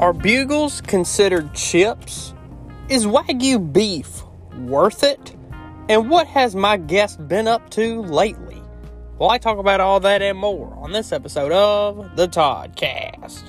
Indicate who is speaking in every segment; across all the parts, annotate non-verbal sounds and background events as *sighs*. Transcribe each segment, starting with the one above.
Speaker 1: Are bugles considered chips? Is Wagyu beef worth it? And what has my guest been up to lately? Well, I talk about all that and more on this episode of The Toddcast.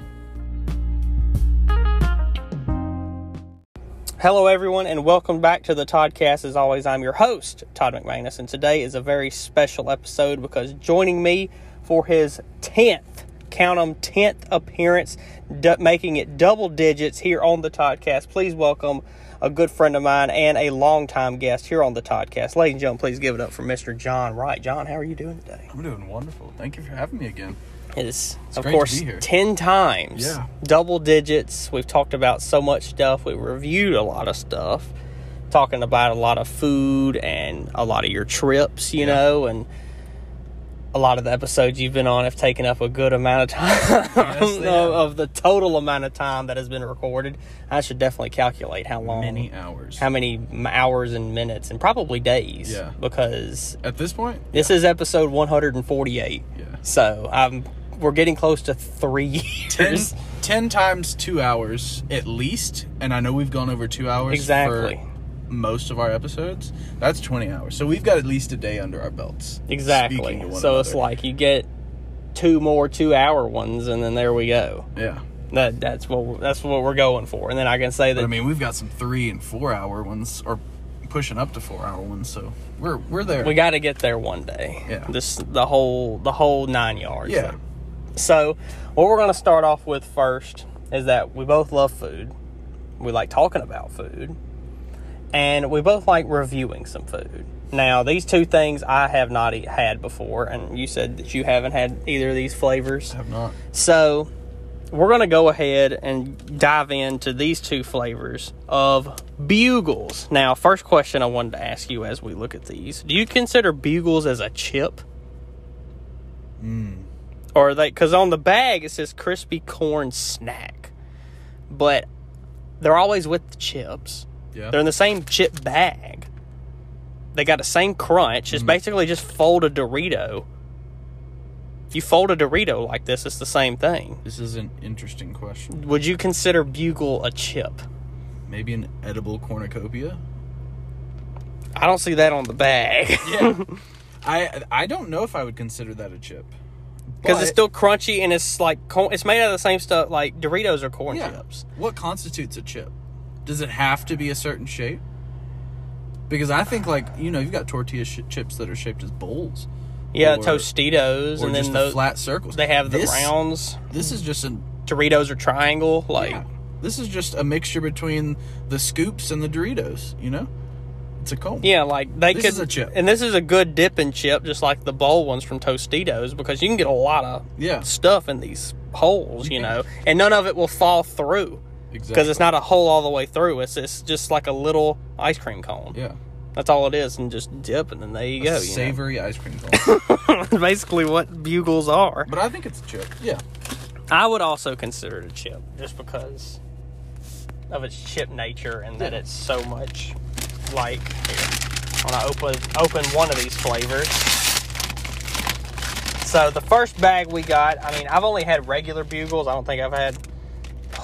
Speaker 1: Hello, everyone, and welcome back to the Toddcast. As always, I'm your host, Todd McManus, and today is a very special episode because joining me for his 10th, count 'em, 10th appearance, du- making it double digits here on the Toddcast. Please welcome a good friend of mine and a longtime guest here on the Toddcast. Ladies and gentlemen, please give it up for Mr. John Wright. John, how are you doing today?
Speaker 2: I'm doing wonderful. Thank you for having me again.
Speaker 1: is of
Speaker 2: great to
Speaker 1: course
Speaker 2: be here.
Speaker 1: 10 times
Speaker 2: Yeah.
Speaker 1: double digits we've talked about so much stuff we reviewed a lot of stuff talking about a lot of food and a lot of your trips you
Speaker 2: Yeah.
Speaker 1: know and a lot of the episodes you've been on have taken up a good amount of time
Speaker 2: Yes, *laughs*
Speaker 1: of, of the total amount of time that has been recorded i should definitely calculate how long
Speaker 2: Many hours.
Speaker 1: how many hours and minutes and probably days
Speaker 2: Yeah.
Speaker 1: because
Speaker 2: At this point,
Speaker 1: this is episode 148
Speaker 2: yeah.
Speaker 1: so um, we're getting close to three *laughs* years.
Speaker 2: 10 times two hours at least, and I know we've gone over two hours
Speaker 1: Exactly.
Speaker 2: Most of our episodes. That's 20 hours. So we've got at least a day under our belts.
Speaker 1: Exactly.
Speaker 2: speaking to one
Speaker 1: So it's like you get two more two-hour ones, and then there we go.
Speaker 2: Yeah.
Speaker 1: That that's what that's what we're going for. And then I can say that
Speaker 2: But I mean, we've got some three and four hour ones, or pushing up to four hour ones, so we're we're there.
Speaker 1: we got to get there one day.
Speaker 2: Yeah.
Speaker 1: This the whole the whole nine yards.
Speaker 2: yeah.
Speaker 1: So, what we're going to start off with first is that we both love food. We like talking about food. And we both like reviewing some food. Now, these two things I have not e- had before, and you said that you haven't had either of these flavors.
Speaker 2: I have not.
Speaker 1: So, we're going to go ahead and dive into these two flavors of bugles. Now, first question I wanted to ask you as we look at these Do you consider bugles as a chip?
Speaker 2: Mm.
Speaker 1: or are they because on the bag it says crispy corn snack but they're always with the chips
Speaker 2: Yeah.
Speaker 1: they're in the same chip bag they got the same crunch it's mm-hmm. basically just fold a dorito if you fold a dorito like this it's the same thing
Speaker 2: This is an interesting question.
Speaker 1: would you consider bugle a chip
Speaker 2: Maybe an edible cornucopia?
Speaker 1: i don't see that on the bag *laughs*
Speaker 2: Yeah. *laughs* I I don't know if I would consider that a chip.
Speaker 1: because it's still crunchy and it's like corn it's made out of the same stuff like doritos or corn
Speaker 2: Yeah.
Speaker 1: chips
Speaker 2: What constitutes a chip? Does it have to be a certain shape? Because I think like you know you've got tortilla sh- chips that are shaped as bowls,
Speaker 1: yeah
Speaker 2: Or-
Speaker 1: tostitos
Speaker 2: or
Speaker 1: and
Speaker 2: just
Speaker 1: then
Speaker 2: the
Speaker 1: those
Speaker 2: flat circles.
Speaker 1: they have the
Speaker 2: this,
Speaker 1: rounds
Speaker 2: This is just an
Speaker 1: Doritos or triangle. Like,
Speaker 2: yeah. This is just a mixture between the scoops and the Doritos. You know, it's a cone.
Speaker 1: yeah, like they
Speaker 2: This
Speaker 1: could.
Speaker 2: is a chip.
Speaker 1: And this is a good dipping chip, just like the bowl ones from Tostitos, because you can get a lot of
Speaker 2: Yeah.
Speaker 1: stuff in these holes, you
Speaker 2: You
Speaker 1: know, and none of it will fall through
Speaker 2: exactly.
Speaker 1: because it's not a hole all the way through. It's it's just like a little ice cream cone.
Speaker 2: yeah,
Speaker 1: That's all it is, and just dip, and then there you go. You
Speaker 2: savory ice cream cone. *laughs*
Speaker 1: Basically, what bugles are.
Speaker 2: but I think it's a chip. Yeah,
Speaker 1: I would also consider it a chip, just because of its chip nature and that it's so much like. Here, I open open one of these flavors. So the first bag we got, I mean, I've only had regular bugles. I don't think I've had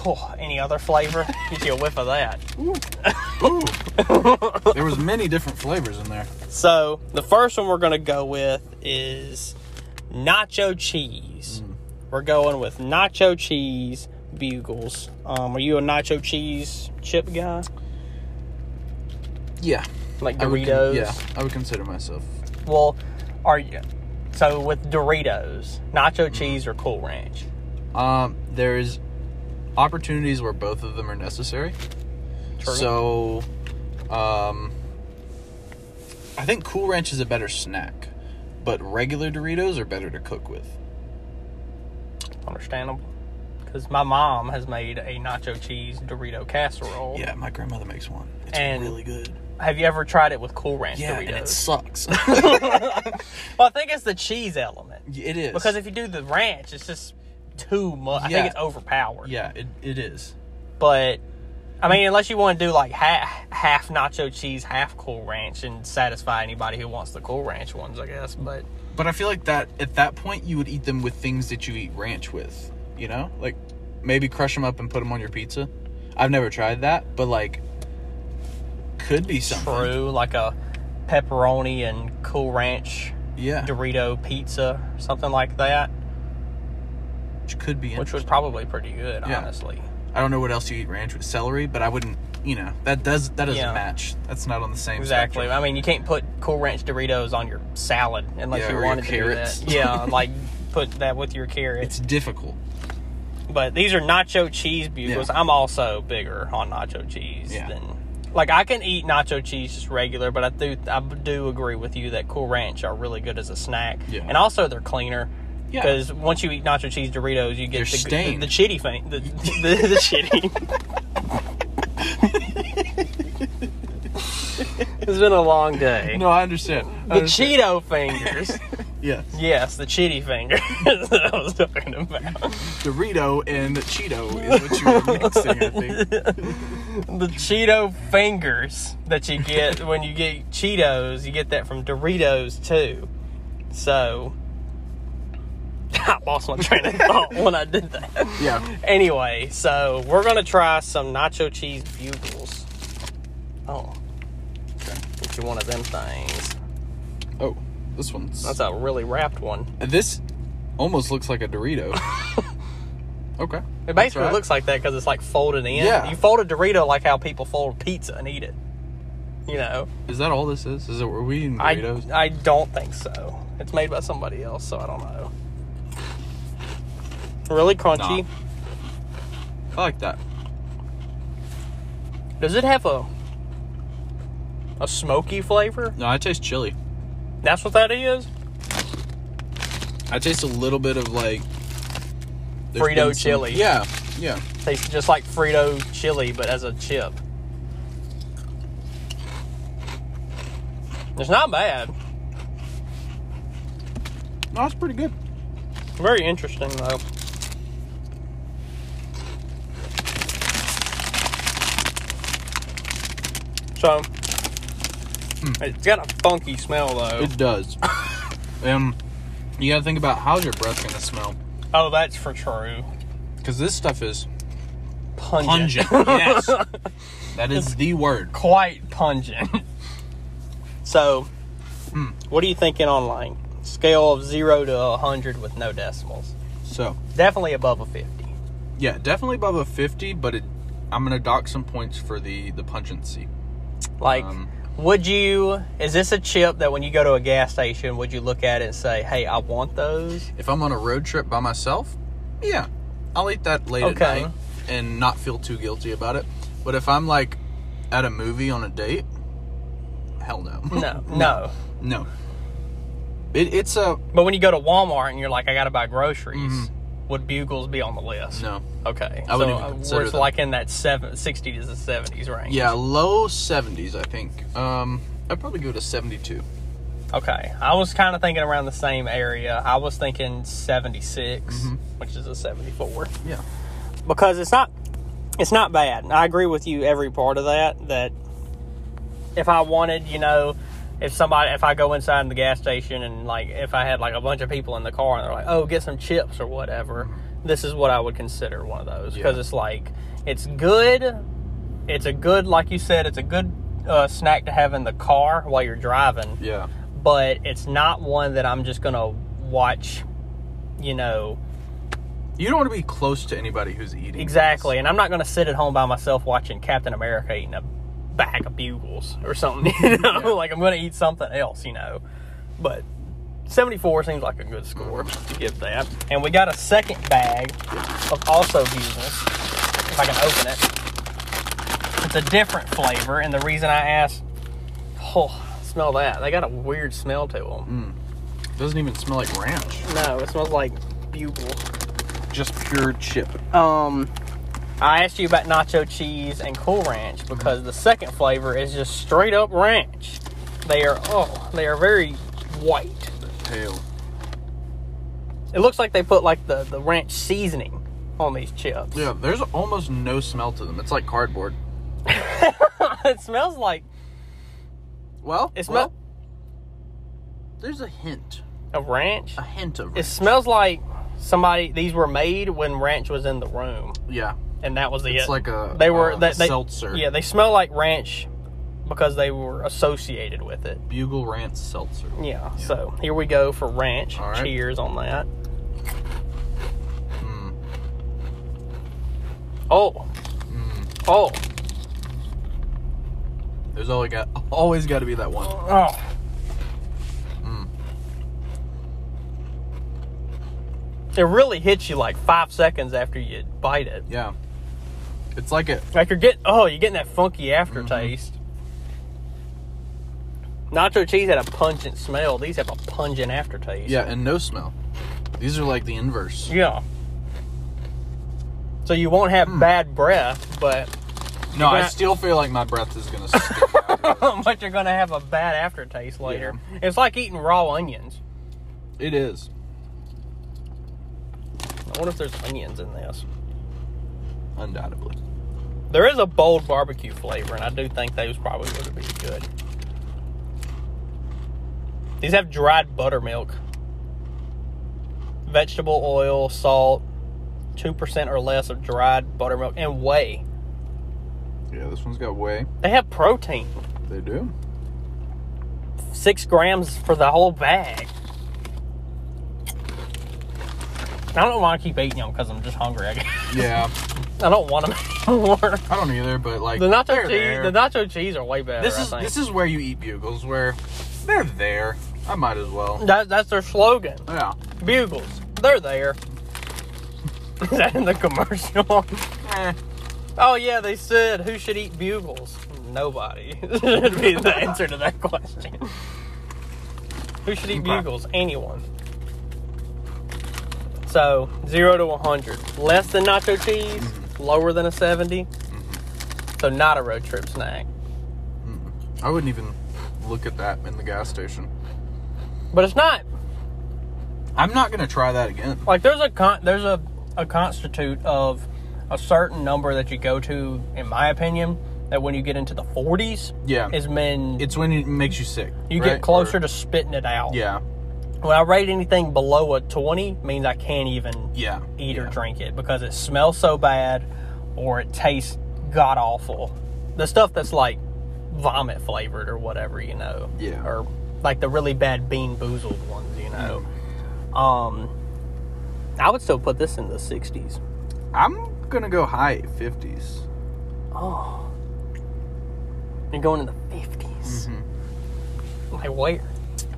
Speaker 1: oh, any other flavor. *laughs* Get you a whiff of that. *laughs*
Speaker 2: there was many different flavors in there.
Speaker 1: So the first one we're gonna go with is nacho cheese. We're going with nacho cheese bugles. Um, are you a nacho cheese chip guy?
Speaker 2: Yeah,
Speaker 1: Like
Speaker 2: I would con-
Speaker 1: Doritos?
Speaker 2: yeah, I would consider myself.
Speaker 1: Well, are you? So with Doritos, nacho cheese or Cool Ranch?
Speaker 2: Um, there's opportunities where both of them are necessary.
Speaker 1: True.
Speaker 2: So, um, I think Cool Ranch is a better snack, but regular Doritos are better to cook with.
Speaker 1: Understandable. Because my mom has made a nacho cheese Dorito casserole.
Speaker 2: Yeah, my grandmother makes one. It's
Speaker 1: And-
Speaker 2: really good.
Speaker 1: Have you ever tried it with Cool Ranch
Speaker 2: Yeah,
Speaker 1: Doritos?
Speaker 2: and it sucks. *laughs*
Speaker 1: well, I think it's the cheese element.
Speaker 2: it is
Speaker 1: Because if you do the ranch, it's just too much. I
Speaker 2: Yeah.
Speaker 1: think it's overpowered.
Speaker 2: yeah, it, it is.
Speaker 1: But I mean, unless you want to do like half, half nacho cheese, half Cool Ranch, and satisfy anybody who wants the Cool Ranch ones, I guess. But
Speaker 2: But I feel like that at that point you would eat them with things that you eat ranch with. You know, like maybe crush them up and put them on your pizza. I've never tried that, but like, could be something.
Speaker 1: True, like a pepperoni and Cool Ranch
Speaker 2: Yeah,
Speaker 1: Dorito pizza, something like that,
Speaker 2: which could be.
Speaker 1: which was probably pretty good,
Speaker 2: Yeah.
Speaker 1: honestly.
Speaker 2: I don't know what else you eat ranch with celery, but I wouldn't. You know that does that doesn't
Speaker 1: Yeah.
Speaker 2: match. That's not on the same.
Speaker 1: Exactly.
Speaker 2: spectrum.
Speaker 1: I mean, you can't put Cool Ranch Doritos on your salad unless
Speaker 2: Yeah,
Speaker 1: you wanted to do that. Yeah, *laughs* like put that with your carrots.
Speaker 2: It's difficult.
Speaker 1: But these are nacho cheese bugles.
Speaker 2: Yeah.
Speaker 1: I'm also bigger on nacho cheese than like I can eat nacho cheese just regular, but I do I do agree with you that Cool Ranch are really good as a snack,
Speaker 2: Yeah.
Speaker 1: and also they're cleaner.
Speaker 2: Yeah.
Speaker 1: Because once you eat nacho cheese Doritos, you get
Speaker 2: They're
Speaker 1: the, the
Speaker 2: stained.
Speaker 1: the chitty thing, the the, the chitty. *laughs* it's been a long day.
Speaker 2: No, I understand. I
Speaker 1: the
Speaker 2: understand.
Speaker 1: Cheeto fingers. *laughs*
Speaker 2: Yes.
Speaker 1: yes, the chitty fingers *laughs* that I was talking about.
Speaker 2: Dorito and Cheeto is what you were mixing, I think.
Speaker 1: the Cheeto fingers that you get when you get Cheetos, you get that from Doritos too. So I *laughs* lost my train of thought when I did that.
Speaker 2: Yeah.
Speaker 1: Anyway, so we're gonna try some nacho cheese bugles. Oh, Okay. get you one of them things.
Speaker 2: Oh, this one's.
Speaker 1: That's a really wrapped one.
Speaker 2: This almost looks like a Dorito. *laughs* okay.
Speaker 1: It basically
Speaker 2: right.
Speaker 1: looks like that because it's like folded in.
Speaker 2: Yeah.
Speaker 1: You fold a Dorito like how people fold pizza and eat it. You know.
Speaker 2: Is that all this is? Is it? Were we eating
Speaker 1: I,
Speaker 2: Doritos?
Speaker 1: I don't think so. It's made by somebody else, so I don't know. Really crunchy.
Speaker 2: Nah. I like that.
Speaker 1: Does it have a a smoky flavor?
Speaker 2: No, I taste chili.
Speaker 1: That's what that is.
Speaker 2: I taste a little bit of like
Speaker 1: Frito
Speaker 2: some-
Speaker 1: chili.
Speaker 2: Yeah, yeah.
Speaker 1: Tastes just like Frito chili, but as a chip. It's not bad.
Speaker 2: No, it's pretty good.
Speaker 1: Very interesting though. So it's got a funky smell though.
Speaker 2: It does. *laughs* um, you gotta think about how's your breath gonna smell
Speaker 1: oh, that's for true.
Speaker 2: because this stuff is
Speaker 1: Pungent.
Speaker 2: pungent. *laughs* yes, that is the word.
Speaker 1: Quite pungent. *laughs* so,
Speaker 2: Hmm.
Speaker 1: what are you thinking online? Scale of zero to hundred with no decimals.
Speaker 2: So
Speaker 1: Definitely above a fifty.
Speaker 2: yeah, definitely above a fifty, but it, I'm gonna dock some points for the the pungency.
Speaker 1: Like,
Speaker 2: Um,
Speaker 1: would you? Is this a chip that when you go to a gas station, would you look at it and say, "Hey, I want those"?
Speaker 2: If I'm on a road trip by myself, yeah, I'll eat that late
Speaker 1: Okay.
Speaker 2: at night and not feel too guilty about it. But if I'm like at a movie on a date, hell no.
Speaker 1: No, *laughs* no.
Speaker 2: no. It, it's a
Speaker 1: But when you go to Walmart and you're like, "I got to buy groceries," would Bugles be on the list?
Speaker 2: no.
Speaker 1: Okay,
Speaker 2: I wouldn't even
Speaker 1: uh,
Speaker 2: consider
Speaker 1: we're
Speaker 2: them.
Speaker 1: like in that seven, 60 to the seventies range.
Speaker 2: Yeah, low 70s, I think. Um, I'd probably go to 72.
Speaker 1: Okay, I was kind of thinking around the same area. I was thinking 76,
Speaker 2: Mm-hmm.
Speaker 1: which is a 74,
Speaker 2: Yeah.
Speaker 1: because it's not it's not bad. I agree with you every part of that. That if I wanted, you know, if somebody if I go inside the gas station and like if I had like a bunch of people in the car and they're like, "Oh, get some chips or whatever," this is what I would consider one of those because
Speaker 2: Yeah.
Speaker 1: it's like it's good. It's a good, like you said, it's a good uh, snack to have in the car while you're driving
Speaker 2: Yeah.
Speaker 1: but it's not one that I'm just gonna watch. You know
Speaker 2: You don't want to be close to anybody who's eating.
Speaker 1: exactly, and I'm not gonna sit at home by myself watching Captain America eating a bag of bugles or something. *laughs* You know,
Speaker 2: Yeah.
Speaker 1: like I'm gonna eat something else. You know, but 74 seems like a good score to give that. And we got a second bag of also bugles. If I can open it, it's a different flavor, and the reason I asked, oh, smell that. They got a weird smell to them.
Speaker 2: This doesn't even smell like ranch.
Speaker 1: No, it smells like bugle.
Speaker 2: Just pure chip.
Speaker 1: Um, I asked you about nacho cheese and Cool Ranch because the second flavor is just straight up ranch. They are oh, they are very white.
Speaker 2: Tail.
Speaker 1: It looks like they put like the the ranch seasoning on these chips.
Speaker 2: Yeah, there's almost no smell to them. It's like cardboard. *laughs*
Speaker 1: it smells like
Speaker 2: Well,
Speaker 1: It
Speaker 2: well, there's a hint.
Speaker 1: of ranch.
Speaker 2: A hint of ranch.
Speaker 1: It smells like somebody these were made when ranch was in the room,
Speaker 2: Yeah.
Speaker 1: And that was the
Speaker 2: It's
Speaker 1: it.
Speaker 2: like a
Speaker 1: they were
Speaker 2: uh,
Speaker 1: they, they-
Speaker 2: seltzer.
Speaker 1: Yeah, they smell like ranch because they were associated with it.
Speaker 2: Bugle Ranch seltzer.
Speaker 1: Yeah. So here we go for ranch.
Speaker 2: Right.
Speaker 1: Cheers on that.
Speaker 2: Mm.
Speaker 1: Oh.
Speaker 2: Mm.
Speaker 1: Oh.
Speaker 2: There's always got always got to be that one.
Speaker 1: Oh.
Speaker 2: Mm.
Speaker 1: It really hits you like five seconds after you bite it.
Speaker 2: Yeah. It's like it.
Speaker 1: Like you're getting oh, you're getting that funky aftertaste. Nacho cheese had a pungent smell. These have a pungent aftertaste.
Speaker 2: Yeah, and no smell. These are like the inverse.
Speaker 1: Yeah. So you won't have hmm. bad breath, but
Speaker 2: No, I
Speaker 1: gonna-
Speaker 2: still feel like my breath is gonna stick out. *laughs*
Speaker 1: but you're gonna have a bad aftertaste later. It's like eating raw onions.
Speaker 2: It is.
Speaker 1: I wonder if there's onions in this.
Speaker 2: Undoubtedly.
Speaker 1: There is a bold barbecue flavor, and I do think those probably would be good. These have dried buttermilk, vegetable oil, salt, 2% or less of dried buttermilk, and whey.
Speaker 2: Yeah, this one's got whey.
Speaker 1: They have protein,
Speaker 2: They do.
Speaker 1: six grams for the whole bag. I don't want to keep eating them because I'm just hungry. I guess.
Speaker 2: Yeah. *laughs*
Speaker 1: I don't want them *laughs* anymore.
Speaker 2: I don't either, but like
Speaker 1: The nacho cheese,
Speaker 2: there.
Speaker 1: the nacho cheese are way better.
Speaker 2: this is this is where you eat bugles, where they're there. I might as well.
Speaker 1: That, that's their slogan.
Speaker 2: Yeah.
Speaker 1: Bugles. They're there. *laughs* Is that in the commercial?
Speaker 2: Eh.
Speaker 1: Oh yeah, they said who should eat bugles? Nobody. *laughs* should be the answer to that question. Who should eat bugles? Anyone. So zero to one hundred. Less than nacho cheese, lower than a 70 mm-hmm. So not a road trip snack. Mm-hmm.
Speaker 2: I wouldn't even look at that in the gas station.
Speaker 1: But it's not
Speaker 2: I'm not gonna try that again.
Speaker 1: like there's a con- there's a, a constitute of a certain number that you go to in my opinion that when you get into the 40s
Speaker 2: Yeah.
Speaker 1: is when
Speaker 2: It's when it makes you sick.
Speaker 1: you
Speaker 2: right?
Speaker 1: get closer
Speaker 2: Or-
Speaker 1: to spitting it out
Speaker 2: Yeah.
Speaker 1: When i rate anything below a 20 means i can't even
Speaker 2: Yeah.
Speaker 1: eat or drink it because it smells so bad or it tastes god awful the stuff that's like vomit flavored or whatever you know
Speaker 2: Yeah.
Speaker 1: or like the really bad BeanBoozled ones you know um i would still put this in the 60s
Speaker 2: I'm gonna go high 50s.
Speaker 1: Oh. You're going in the 50s. Like, where?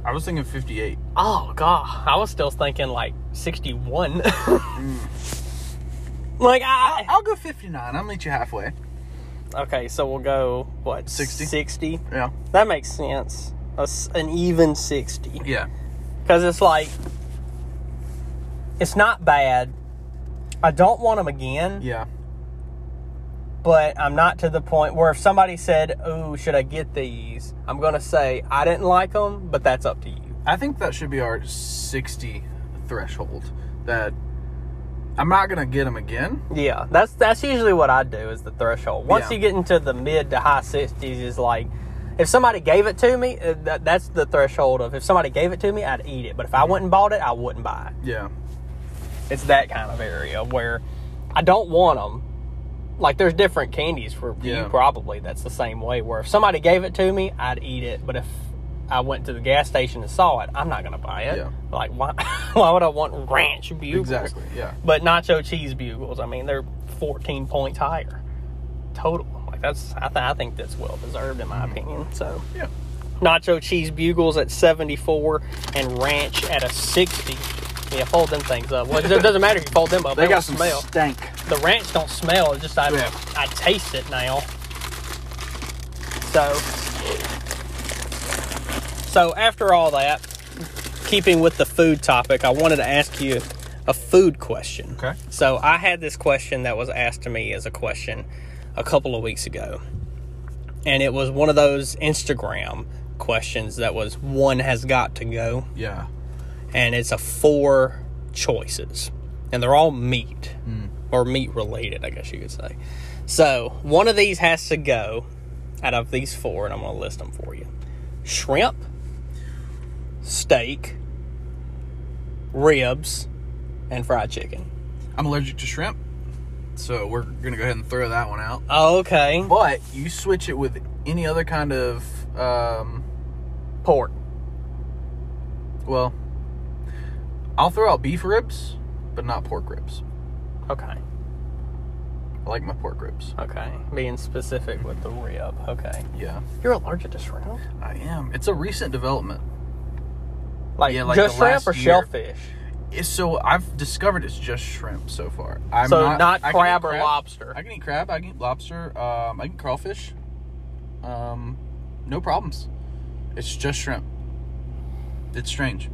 Speaker 2: I was thinking 58.
Speaker 1: Oh, God. I was still thinking, like, 61. *laughs* Mm. like, I.
Speaker 2: I'll go 59. I'll meet you halfway.
Speaker 1: Okay, so we'll go, what?
Speaker 2: 60.
Speaker 1: 60?
Speaker 2: Yeah.
Speaker 1: That makes sense. A an even 60.
Speaker 2: Yeah.
Speaker 1: Because it's like. It's not bad. I don't want them again.
Speaker 2: Yeah.
Speaker 1: but I'm not to the point where if somebody said, "Oh, should I get these?" I'm going to say I didn't like them, but that's up to you.
Speaker 2: I think that should be our 60 threshold. That I'm not gonna get them again.
Speaker 1: Yeah, that's that's usually what I do is the threshold. Once
Speaker 2: Yeah.
Speaker 1: you get into the mid to high 60s is like if somebody gave it to me, uh, that, that's the threshold of if somebody gave it to me, I'd eat it. But if I went and bought it, I wouldn't buy it.
Speaker 2: Yeah.
Speaker 1: It's that kind of area where I don't want them. Like there's different candies for
Speaker 2: Yeah.
Speaker 1: you probably that's the same way where if somebody gave it to me, I'd eat it, but if I went to the gas station and saw it, I'm not going to buy it.
Speaker 2: Yeah.
Speaker 1: Like why *laughs* why would I want ranch bugles?
Speaker 2: Exactly. Yeah.
Speaker 1: But nacho cheese bugles, I mean, they're 14 points higher total. Like that's I, th- I think that's well deserved in my mm-hmm. opinion. So
Speaker 2: Yeah.
Speaker 1: nacho cheese bugles at 74 and ranch at a 60. Yeah, fold them things up. Well, it doesn't matter if you fold them up.
Speaker 2: They
Speaker 1: don't
Speaker 2: got some
Speaker 1: smell.
Speaker 2: stank.
Speaker 1: The ranch don't smell. It's just I
Speaker 2: Yeah.
Speaker 1: I taste it now. So so after all that, keeping with the food topic, I wanted to ask you a food question.
Speaker 2: Okay.
Speaker 1: So I had this question that was asked to me as a question a couple of weeks ago. And it was one of those Instagram questions that was one has got to go
Speaker 2: Yeah.
Speaker 1: and it's a four choices, and they're all meat hmm. or meat related, I guess you could say. So one of these has to go out of these four, and I'm going to list them for you: shrimp, steak, ribs, and fried chicken.
Speaker 2: I'm allergic to shrimp, so we're gonna go ahead and throw that one out.
Speaker 1: Okay.
Speaker 2: But you switch it with any other kind of, um,
Speaker 1: Pork.
Speaker 2: well, I'll throw out beef ribs, but not pork ribs.
Speaker 1: Okay.
Speaker 2: I like my pork ribs.
Speaker 1: Okay. Being specific with the rib. Okay.
Speaker 2: Yeah,
Speaker 1: You're allergic to shrimp?
Speaker 2: I am. It's a recent development.
Speaker 1: Like,
Speaker 2: Yeah, like
Speaker 1: just
Speaker 2: the
Speaker 1: shrimp or
Speaker 2: year.
Speaker 1: shellfish?
Speaker 2: It's so I've discovered it's just shrimp so far. I'm
Speaker 1: so not,
Speaker 2: can eat
Speaker 1: crab or lobster.
Speaker 2: I can eat crab. I can eat lobster. Um, I can eat crawfish. Um, no problems. It's just shrimp. It's strange,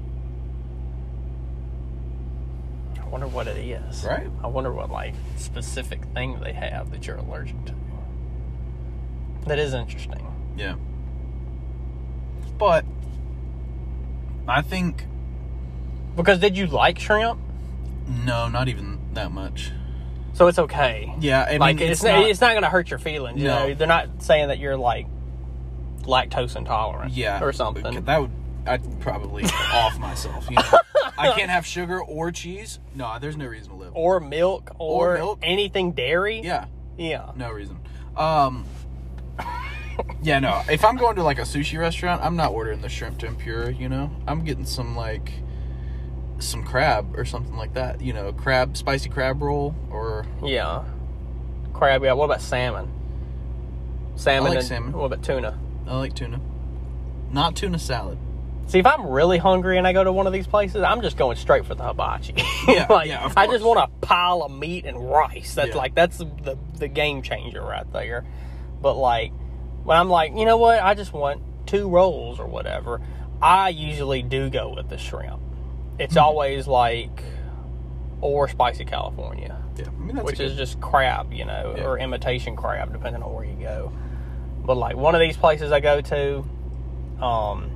Speaker 1: I wonder what it is.
Speaker 2: right?
Speaker 1: I wonder what like specific thing they have that you're allergic to. That is interesting.
Speaker 2: Yeah. But I think
Speaker 1: Because did you like shrimp?
Speaker 2: no, not even that much.
Speaker 1: So it's okay.
Speaker 2: Yeah, I
Speaker 1: like
Speaker 2: mean,
Speaker 1: it's
Speaker 2: it's,
Speaker 1: not,
Speaker 2: not.
Speaker 1: it's not going to hurt your feelings. You
Speaker 2: No.
Speaker 1: know, they're not saying that you're like lactose intolerant.
Speaker 2: yeah,
Speaker 1: or something.
Speaker 2: That would I'd probably *laughs* off myself. You know, I can't have sugar or cheese. No, there's no reason to live.
Speaker 1: Or milk, or,
Speaker 2: Or milk.
Speaker 1: anything dairy.
Speaker 2: Yeah,
Speaker 1: yeah.
Speaker 2: no reason. Um. Yeah, no. If I'm going to like a sushi restaurant, I'm not ordering the shrimp tempura. You know, I'm getting some like some crab or something like that. You know, crab spicy crab roll or
Speaker 1: Yeah. Crab. Yeah. What about salmon? Salmon.
Speaker 2: like
Speaker 1: and,
Speaker 2: salmon.
Speaker 1: What about tuna?
Speaker 2: I like tuna. Not tuna salad.
Speaker 1: See, if I'm really hungry and I go to one of these places, I'm just going straight for the hibachi.
Speaker 2: Yeah, *laughs*
Speaker 1: like,
Speaker 2: yeah,
Speaker 1: I just want a pile of meat and rice. That's
Speaker 2: Yeah.
Speaker 1: like that's the the game changer right there. But like when I'm like, you know what, I just want two rolls or whatever. I usually do go with the shrimp. It's
Speaker 2: Hmm.
Speaker 1: always like or spicy California,
Speaker 2: Yeah, I mean that's
Speaker 1: which is
Speaker 2: good-
Speaker 1: just crab, you know,
Speaker 2: Yeah.
Speaker 1: or imitation crab, depending on where you go. But like one of these places I go to, um,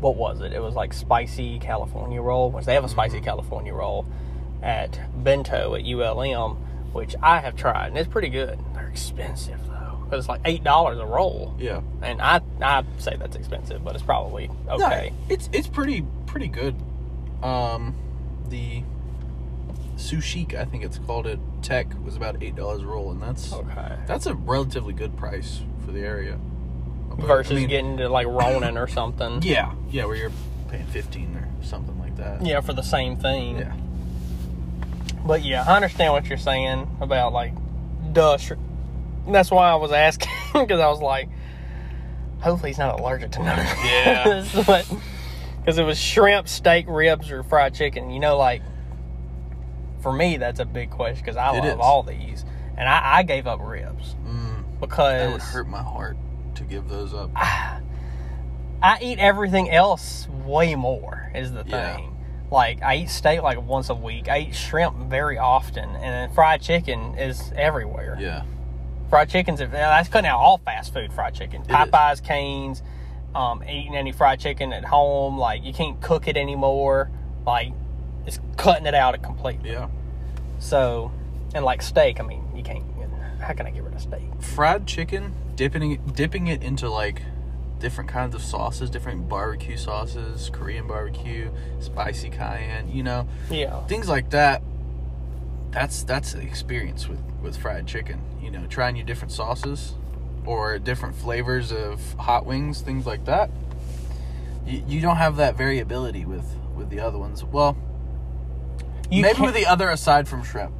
Speaker 1: what was it? It was like spicy California roll, which they have a spicy
Speaker 2: Mm-hmm.
Speaker 1: California roll at Bento at ULM, which I have tried, and it's pretty good. They're expensive though, because it's like eight dollars a roll,
Speaker 2: yeah.
Speaker 1: and I I say that's expensive, but it's probably
Speaker 2: No,
Speaker 1: okay.
Speaker 2: it's it's pretty pretty good. Um, the sushi, I think it's called it. Tech was about eight dollars a roll, and that's
Speaker 1: Okay.
Speaker 2: that's a relatively good price for the area. But,
Speaker 1: Versus
Speaker 2: I mean,
Speaker 1: getting to like Ronin or something. *laughs*
Speaker 2: yeah, yeah, where you're paying fifteen or something like that.
Speaker 1: Yeah, for the same thing.
Speaker 2: yeah,
Speaker 1: But yeah, I understand what you're saying about like duh. That's why I was asking *laughs* because I was like, hopefully he's not allergic to none of
Speaker 2: Yeah.
Speaker 1: this. *laughs* but because it was shrimp, steak, ribs, or fried chicken. You know, like for me, that's a big question because I
Speaker 2: It
Speaker 1: love
Speaker 2: is.
Speaker 1: all these, and I, I gave up ribs
Speaker 2: mm,
Speaker 1: because
Speaker 2: would hurt my heart to give those up. *sighs*
Speaker 1: I eat everything else way more is the thing.
Speaker 2: Yeah.
Speaker 1: Like I eat steak like once a week. I eat shrimp very often, and fried chicken is everywhere.
Speaker 2: Yeah,
Speaker 1: Fried chicken's that's cutting out all fast food fried chicken. Popeyes, Cane's, um, eating any fried chicken at home. Like you can't cook it anymore. Like it's cutting it out completely.
Speaker 2: yeah.
Speaker 1: So, and like steak, I mean, you can't. How can I get rid of steak?
Speaker 2: Fried chicken, dipping it, dipping it into like different kinds of sauces, different barbecue sauces, Korean barbecue, spicy cayenne. You know,
Speaker 1: Yeah.
Speaker 2: things like that that's that's the experience with with fried chicken know trying your different sauces or different flavors of hot wings things like that. You, you don't have that variability with with the other ones. Well
Speaker 1: You
Speaker 2: maybe
Speaker 1: can't-
Speaker 2: with the other aside from shrimp.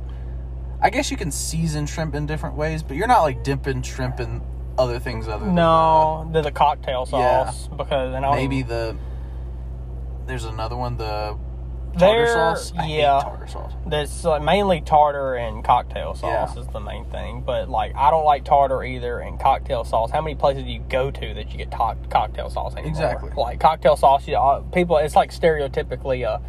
Speaker 2: I guess you can season shrimp in different ways but you're not like dipping shrimp in other things other than
Speaker 1: No, uh, the, the cocktail
Speaker 2: Yeah.
Speaker 1: sauce because and
Speaker 2: the-
Speaker 1: I
Speaker 2: maybe the there's another one the tartar sauce I
Speaker 1: yeah.
Speaker 2: tartar sauce
Speaker 1: That's like mainly tartar and cocktail
Speaker 2: Yeah.
Speaker 1: sauce is the main thing. But like, I don't like tartar either and cocktail sauce. How many places do you go to that you get to- cocktail sauce anymore?
Speaker 2: Exactly.
Speaker 1: Like cocktail sauce, you know, people. It's like stereotypically a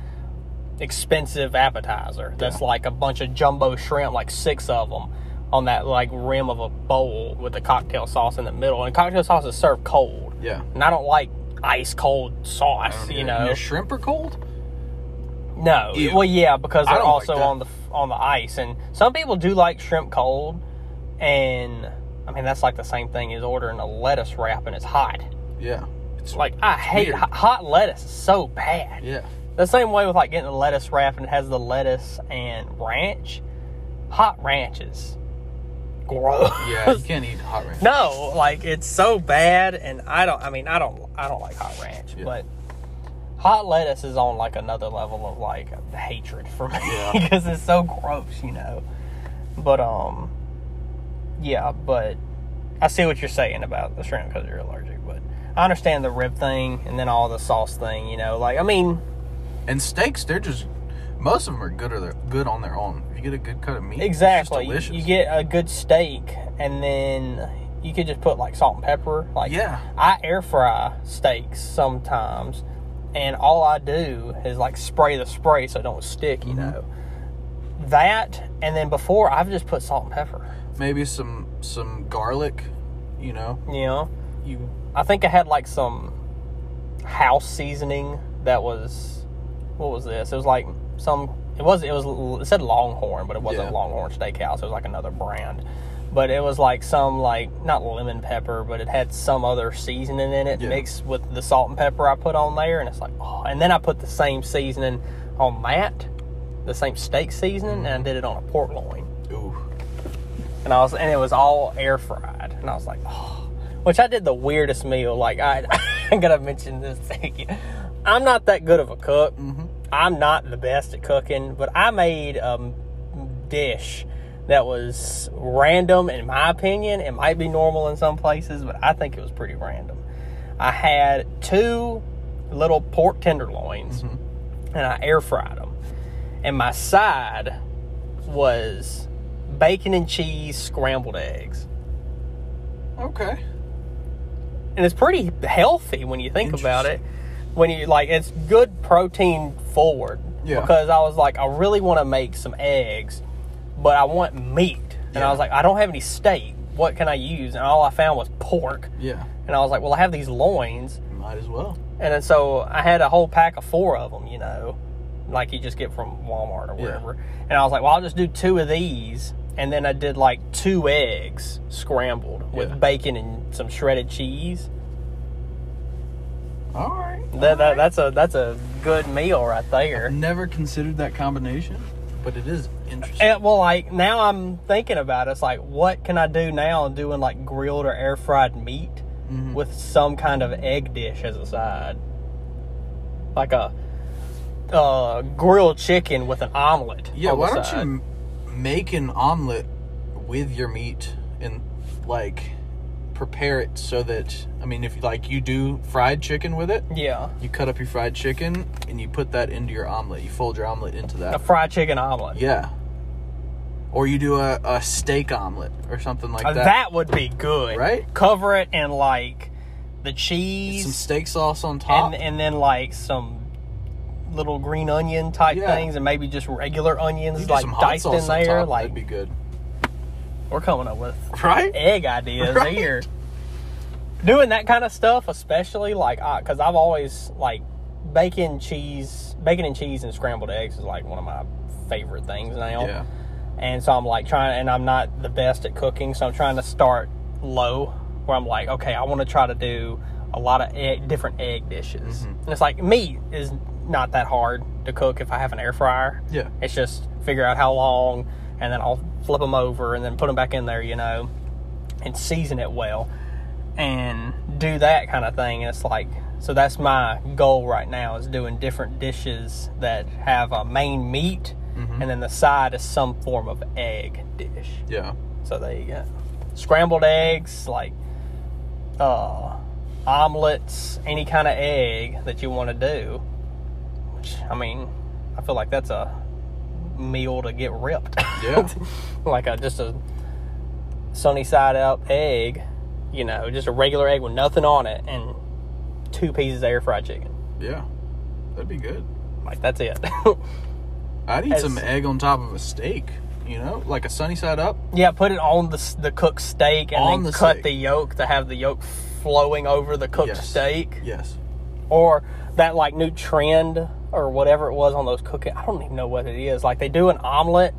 Speaker 1: expensive appetizer. That's like a bunch of jumbo shrimp, like six of them, on that like rim of a bowl with the cocktail sauce in the middle. And cocktail sauce is served cold,
Speaker 2: yeah
Speaker 1: and I don't like ice cold sauce.
Speaker 2: Um,
Speaker 1: You know,
Speaker 2: shrimp are cold
Speaker 1: no,
Speaker 2: Ew.
Speaker 1: well, yeah, because they're
Speaker 2: don't like
Speaker 1: also on the on the ice, and some people do like shrimp cold, and I mean that's like the same thing as ordering a lettuce wrap and it's hot.
Speaker 2: Yeah. It's
Speaker 1: Like I hate hot, hot lettuce; so bad.
Speaker 2: Yeah.
Speaker 1: The same way with like getting a lettuce wrap and it has the lettuce and ranch. Hot ranches. gross.
Speaker 2: Yeah, you can't eat hot ranch. *laughs*
Speaker 1: No, like it's so bad, and I don't. I mean, I don't. I don't like hot ranch,
Speaker 2: Yeah.
Speaker 1: but hot lettuce is on like another level of like hatred for me
Speaker 2: Yeah. *laughs*
Speaker 1: because it's so gross, you know. But um, yeah, but I see what you're saying about the shrimp because you're allergic, but I understand the rib thing and then all the sauce thing. You know, like I mean,
Speaker 2: And steaks, they're just most of them are good or they're good on their own. If you get a good cut of meat,
Speaker 1: exactly. You, you get a good steak, and then you could just put like salt and pepper. Like
Speaker 2: Yeah.
Speaker 1: I air fry steaks sometimes, and all I do is like spray the spray so it don't stick. You
Speaker 2: Mhm.
Speaker 1: know that, and then before I've just put salt and pepper.
Speaker 2: maybe some some garlic. You know,
Speaker 1: Yeah.
Speaker 2: you
Speaker 1: I think I had like some house seasoning that was what was this? It was like some. It was it was it said Longhorn, but it wasn't
Speaker 2: Yeah.
Speaker 1: Longhorn Steakhouse. It was like another brand. But it was like some like not lemon pepper, but it had some other seasoning in it
Speaker 2: Yeah.
Speaker 1: mixed with the salt and pepper I put on there, and it's like oh. And then I put the same seasoning on that, the same steak seasoning, and I did it on a pork loin
Speaker 2: ooh.
Speaker 1: and I was and it was all air fried, and I was like, oh, which I did the weirdest meal. Like I, *laughs* I'm gonna mention this thing. I'm not that good of a cook.
Speaker 2: Mm-hmm.
Speaker 1: I'm not the best at cooking, but I made a dish that was random in my opinion. It might be normal in some places, but I think it was pretty random. I had two little pork tenderloins
Speaker 2: Mhm.
Speaker 1: and I air fried them. And my side was bacon and cheese scrambled eggs.
Speaker 2: Okay.
Speaker 1: And it's pretty healthy when you think about it. When you like it's good protein forward.
Speaker 2: Yeah.
Speaker 1: Because I was like, I really want to make some eggs, but I want meat. And I was like, I don't have any steak. What can I use? And all I found was pork.
Speaker 2: Yeah.
Speaker 1: And I was like, well, I have these loins.
Speaker 2: Might as well.
Speaker 1: And then so I had a whole pack of four of them, you know, like you just get from Walmart or
Speaker 2: Yeah.
Speaker 1: wherever. And I was like, well, I'll just do two of these. And then I did like two eggs scrambled with
Speaker 2: Yeah.
Speaker 1: bacon and some shredded cheese.
Speaker 2: All right.
Speaker 1: That, that that's a that's a good meal right there.
Speaker 2: Never considered that combination, but it is interesting.
Speaker 1: And, well, like now I'm thinking about it. It's like, what can I do now? Doing like grilled or air fried meat
Speaker 2: Mhm.
Speaker 1: with some kind of egg dish as a side, like a uh, grilled chicken with an omelet.
Speaker 2: Yeah, why don't
Speaker 1: side.
Speaker 2: you make an omelet with your meat and like prepare it so that I mean, if like you do fried chicken with it,
Speaker 1: Yeah,
Speaker 2: you cut up your fried chicken and you put that into your omelet. You fold your omelet into that.
Speaker 1: a fried chicken omelet.
Speaker 2: Yeah. Or you do a, a steak omelet or something like
Speaker 1: Uh,
Speaker 2: that.
Speaker 1: that would be good.
Speaker 2: Right?
Speaker 1: Cover it in like the cheese, Some
Speaker 2: steak sauce on top.
Speaker 1: and and then like some little green onion type
Speaker 2: Yeah.
Speaker 1: things and maybe just regular onions like diced in there. Like
Speaker 2: that'd be good.
Speaker 1: We're coming up with
Speaker 2: Right?
Speaker 1: egg ideas
Speaker 2: Right.
Speaker 1: here. Doing that kind of stuff, especially like, because I've always like bacon, cheese, bacon and cheese and scrambled eggs is like one of my favorite things now.
Speaker 2: Yeah.
Speaker 1: And so I'm like trying, and I'm not the best at cooking, so I'm trying to start low, where I'm like, okay, I want to try to do a lot of egg, different egg dishes.
Speaker 2: Mhm.
Speaker 1: And it's like meat is not that hard to cook if I have an air fryer.
Speaker 2: Yeah.
Speaker 1: It's just figure out how long, and then I'll flip them over and then put them back in there, you know, and season it well, and do that kind of thing. And it's like, so that's my goal right now is doing different dishes that have a main meat,
Speaker 2: Mhm.
Speaker 1: and then the side is some form of egg dish.
Speaker 2: Yeah.
Speaker 1: So there you go. Scrambled eggs, like uh, omelets, any kind of egg that you want to do. Which I mean, I feel like that's a meal to get ripped.
Speaker 2: Yeah. *laughs*
Speaker 1: like a just a sunny side up egg, you know, just a regular egg with nothing on it, and two pieces of air fried chicken.
Speaker 2: Yeah. That'd be good.
Speaker 1: Like that's it. *laughs*
Speaker 2: I'd eat
Speaker 1: As-
Speaker 2: some egg on top of a steak, you know, like a sunny side up.
Speaker 1: Yeah, put it on the the cooked steak and
Speaker 2: On
Speaker 1: then
Speaker 2: the
Speaker 1: cut
Speaker 2: steak.
Speaker 1: the yolk to have the yolk flowing over the cooked
Speaker 2: Yes.
Speaker 1: steak.
Speaker 2: Yes.
Speaker 1: Or that like new trend or whatever it was on those cooking. I don't even know what it is. Like they do an omelet,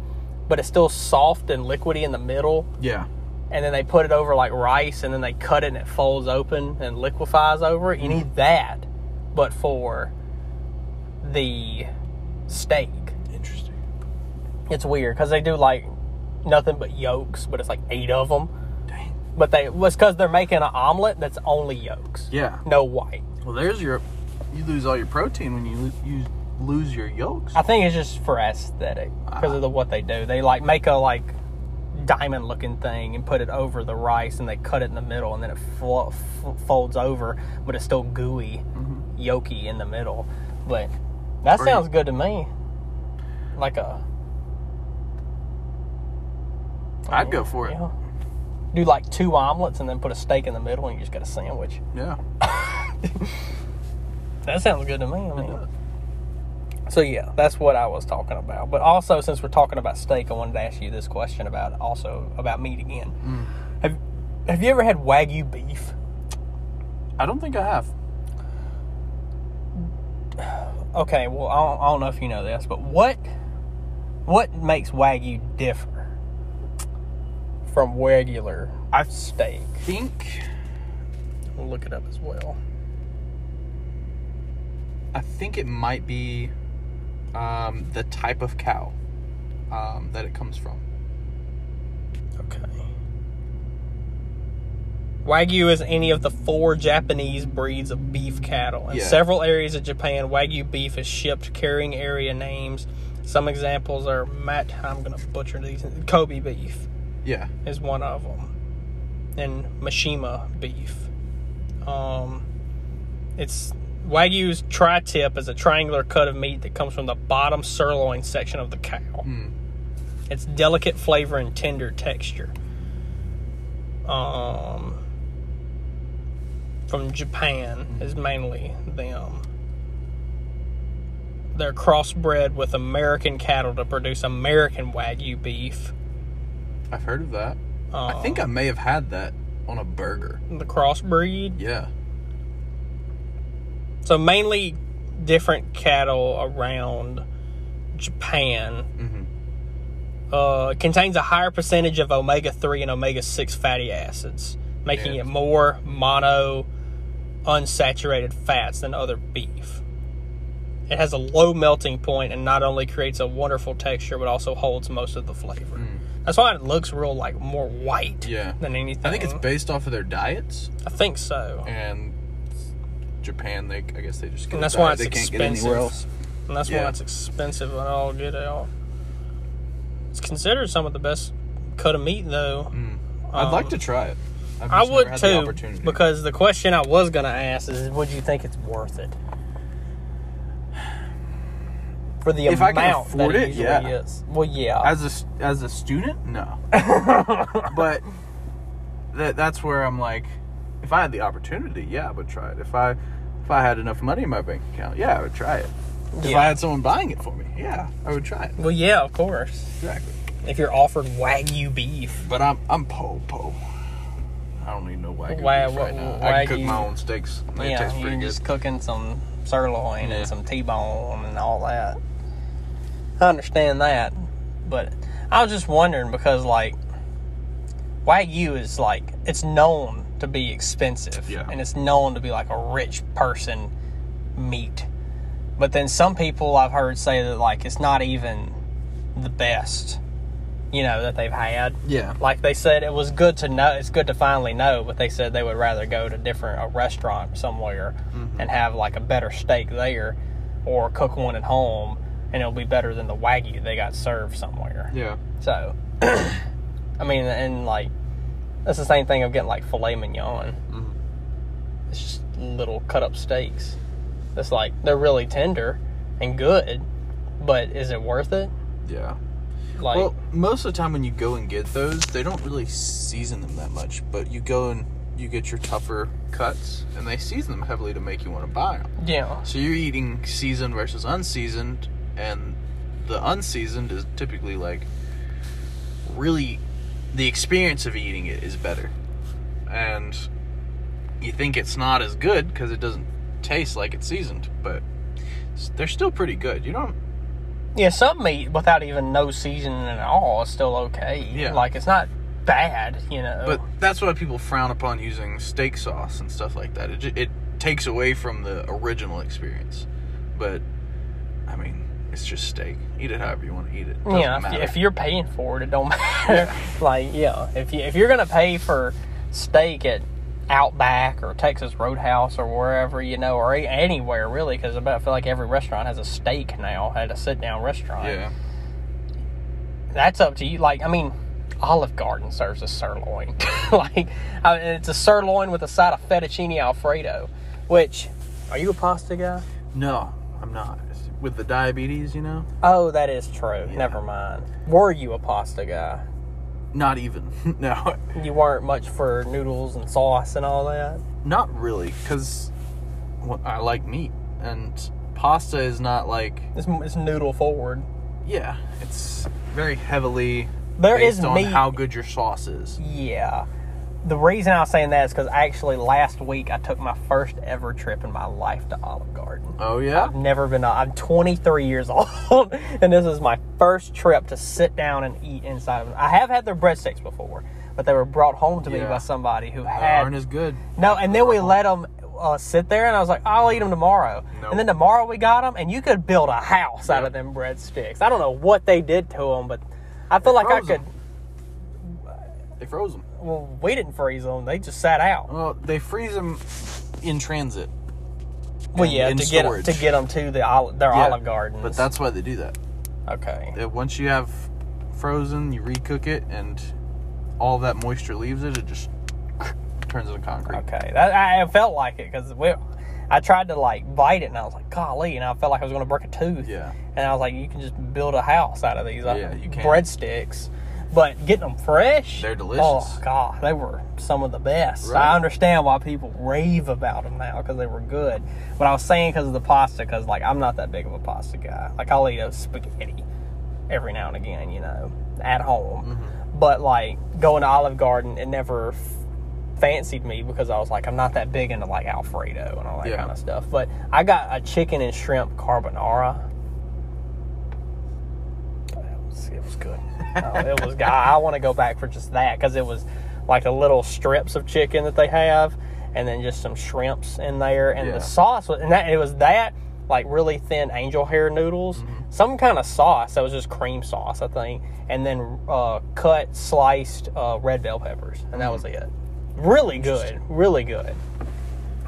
Speaker 1: but it's still soft and liquidy in the middle,
Speaker 2: Yeah.
Speaker 1: and then they put it over like rice, and then they cut it and it folds open and liquefies over it. You
Speaker 2: Mm-hmm.
Speaker 1: need that, but for the steak.
Speaker 2: Interesting.
Speaker 1: It's weird because they do like nothing but yolks, but it's like eight of them.
Speaker 2: Dang.
Speaker 1: But they was because they're making an omelet that's only yolks,
Speaker 2: Yeah.
Speaker 1: no white.
Speaker 2: Well, there's your. You lose all your protein when you you lose your yolks.
Speaker 1: I think it's just for aesthetic because of the what they do. They like make a like diamond looking thing and put it over the rice, and they cut it in the middle, and then it fo- f- folds over, but it's still gooey, mm-hmm. yolky in the middle. But that sounds good to me. Like a
Speaker 2: I'd go for it.
Speaker 1: Do like two omelets and then put a steak in the middle, and you just got a sandwich.
Speaker 2: Yeah. *laughs*
Speaker 1: That sounds good to me. I mean, so yeah, that's what I was talking about. But also, since we're talking about steak, I wanted to ask you this question about also about meat again. Mm. Have Have you ever had wagyu beef?
Speaker 2: I don't think I have.
Speaker 1: Okay, well, I don't, I don't know if you know this, but what what makes wagyu differ from regular
Speaker 2: I
Speaker 1: steak?
Speaker 2: think
Speaker 1: We'll look it up as well.
Speaker 2: I think it might be um, the type of cow um, that it comes from.
Speaker 1: Okay. Wagyu is any of the four Japanese breeds of beef cattle. In
Speaker 2: Yeah.
Speaker 1: several areas of Japan, Wagyu beef is shipped carrying area names. Some examples are Matt, I'm going to butcher these. Kobe beef
Speaker 2: Yeah.
Speaker 1: is one of them. And Mishima beef. Um, it's Wagyu's tri-tip is a triangular cut of meat that comes from the bottom sirloin section of the cow.
Speaker 2: Hmm.
Speaker 1: It's delicate flavor and tender texture. Um, from Japan is mainly them. They're crossbred with American cattle to produce American Wagyu beef.
Speaker 2: I've heard of that.
Speaker 1: Um,
Speaker 2: I think I may have had that on a burger.
Speaker 1: the crossbreed.
Speaker 2: Yeah.
Speaker 1: So mainly different cattle around Japan.
Speaker 2: Mm-hmm.
Speaker 1: Uh, contains a higher percentage of omega 3 and omega 6 fatty acids, making
Speaker 2: Yeah.
Speaker 1: it more mono unsaturated fats than other beef. It has a low melting point and not only creates a wonderful texture but also holds most of the flavor. That's why it looks real like more white
Speaker 2: Mm. Yeah.
Speaker 1: than anything.
Speaker 2: I think it's based off of their diets
Speaker 1: I think so.
Speaker 2: and Japan. They, I guess, they just
Speaker 1: And that's why it's
Speaker 2: they can't
Speaker 1: expensive.
Speaker 2: get anywhere else.
Speaker 1: And that's
Speaker 2: Yeah.
Speaker 1: why it's expensive and all get out. It's considered some of the best cut of meat though.
Speaker 2: I'd
Speaker 1: Um,
Speaker 2: like to try it.
Speaker 1: I would
Speaker 2: had the
Speaker 1: too, because the question I was going to ask is, would you think it's worth it for the
Speaker 2: If I can
Speaker 1: amount
Speaker 2: afford
Speaker 1: that
Speaker 2: it,
Speaker 1: usually
Speaker 2: yeah.
Speaker 1: is? Well, yeah,
Speaker 2: as a as a student, no. *laughs* but that that's where I'm like, if I had the opportunity, yeah, I would try it. If I if I had enough money in my bank account, yeah, I would try it. If
Speaker 1: Yeah.
Speaker 2: I had someone buying it for me, yeah, I would try it.
Speaker 1: well, yeah, of course.
Speaker 2: Exactly.
Speaker 1: If you're offered wagyu beef,
Speaker 2: But I'm I'm po po. I don't need no wagyu
Speaker 1: Why-
Speaker 2: beef right now. I can cook my own steaks. They
Speaker 1: yeah,
Speaker 2: taste
Speaker 1: you're
Speaker 2: pretty good.
Speaker 1: just cooking some sirloin
Speaker 2: Yeah.
Speaker 1: and some T-bone and all that. I understand that, but I was just wondering because like wagyu is like it's known to be expensive,
Speaker 2: Yeah.
Speaker 1: and it's known to be like a rich person meat. But then some people I've heard say that like it's not even the best, you know, that they've had.
Speaker 2: Yeah.
Speaker 1: Like they said, it was good to know. It's good to finally know, but they said they would rather go to different a restaurant somewhere
Speaker 2: Mm-hmm.
Speaker 1: and have like a better steak there, or cook one at home, and it'll be better than the wagyu they got served somewhere.
Speaker 2: Yeah.
Speaker 1: So, *clears throat* I mean, and like that's the same thing of getting like filet mignon.
Speaker 2: Mhm.
Speaker 1: It's just little cut up steaks. It's like they're really tender and good, but is it worth it?
Speaker 2: Yeah.
Speaker 1: Like,
Speaker 2: well, most of the time when you go and get those, they don't really season them that much. But you go and you get your tougher cuts, and they season them heavily to make you want to buy them.
Speaker 1: yeah,
Speaker 2: So you're eating seasoned versus unseasoned, and the unseasoned is typically like really the experience of eating it is better, and you think it's not as good because it doesn't taste like it's seasoned, but they're still pretty good. You don't
Speaker 1: yeah. Some meat without even no seasoning at all is still okay.
Speaker 2: Yeah.
Speaker 1: like it's not bad, you know.
Speaker 2: But that's why people frown upon using steak sauce and stuff like that. It, it takes away from the original experience. But I mean, it's just steak. Eat it however you want to eat it. Doesn't
Speaker 1: yeah, if, if you're paying for it, it don't *laughs* matter. like, yeah, if you if you're gonna pay for steak at Outback or Texas Roadhouse or wherever you know, or a- anywhere really, because I feel like every restaurant has a steak now, at a sit down restaurant.
Speaker 2: yeah,
Speaker 1: That's up to you. Like, I mean, Olive Garden serves a sirloin. *laughs* like, I mean, it's a sirloin with a side of fettuccine alfredo. Which, are you a pasta guy?
Speaker 2: no, I'm not. With the diabetes, you know,
Speaker 1: Oh, that is true.
Speaker 2: Yeah.
Speaker 1: Never mind. Were you a pasta guy?
Speaker 2: not even. *laughs* no,
Speaker 1: You weren't much for noodles and sauce and all that.
Speaker 2: not really, because I like meat, and pasta is not like.
Speaker 1: It's, it's noodle forward.
Speaker 2: Yeah, it's very heavily
Speaker 1: There
Speaker 2: based
Speaker 1: is
Speaker 2: on
Speaker 1: meat.
Speaker 2: how good your sauce is.
Speaker 1: Yeah. The reason I was saying that is because actually last week I took my first ever trip in my life to Olive Garden.
Speaker 2: Oh yeah,
Speaker 1: I've never been. I'm 23 years *laughs* old, and this is my first trip to sit down and eat inside of. I have had their breadsticks before, but they were brought home to me by somebody who
Speaker 2: They
Speaker 1: had
Speaker 2: aren't as good.
Speaker 1: No, and then we let them uh, sit there, and I was like, I'll eat them tomorrow.
Speaker 2: Nope.
Speaker 1: And then tomorrow we got them, and you could build a house out of them breadsticks. I don't know what they did to them, but I feel like I
Speaker 2: could.
Speaker 1: could.
Speaker 2: 'em. They froze them.
Speaker 1: Well, we didn't freeze them; they just sat out.
Speaker 2: Well, they freeze them in transit.
Speaker 1: Well, yeah, to get
Speaker 2: storage.
Speaker 1: to get them to the olive, their
Speaker 2: Yeah,
Speaker 1: Olive Gardens.
Speaker 2: But that's why they do that.
Speaker 1: okay.
Speaker 2: Once you have frozen, you recook it, and all that moisture leaves it. It just *laughs* turns into concrete.
Speaker 1: Okay, that I felt like it because we. I tried to like bite it, and I was like, "Golly!" And I felt like I was going to break a tooth.
Speaker 2: Yeah.
Speaker 1: And I was like, "You can just build a house out of these uh,
Speaker 2: Yeah,
Speaker 1: breadsticks." But getting them fresh,
Speaker 2: They're delicious.
Speaker 1: Oh god, they were some of the best.
Speaker 2: Right.
Speaker 1: I understand why people rave about them now because they were good. But I was saying because of the pasta, because like I'm not that big of a pasta guy. Like I'll eat a spaghetti every now and again, you know, at home.
Speaker 2: Mm-hmm.
Speaker 1: But like going to Olive Garden, it never f- fancied me because I was like I'm not that big into like Alfredo and all that
Speaker 2: Yeah.
Speaker 1: kind of stuff. But I got a chicken and shrimp carbonara. It was, it was good. Oh, it was. I, I want to go back for just that because it was like the little strips of chicken that they have, and then just some shrimps in there, and
Speaker 2: Yeah.
Speaker 1: the sauce was, and that it was that like really thin angel hair noodles, some kind of sauce that was just cream sauce, I think, and then uh, cut sliced uh, red bell peppers, and that was it. Really good, really good.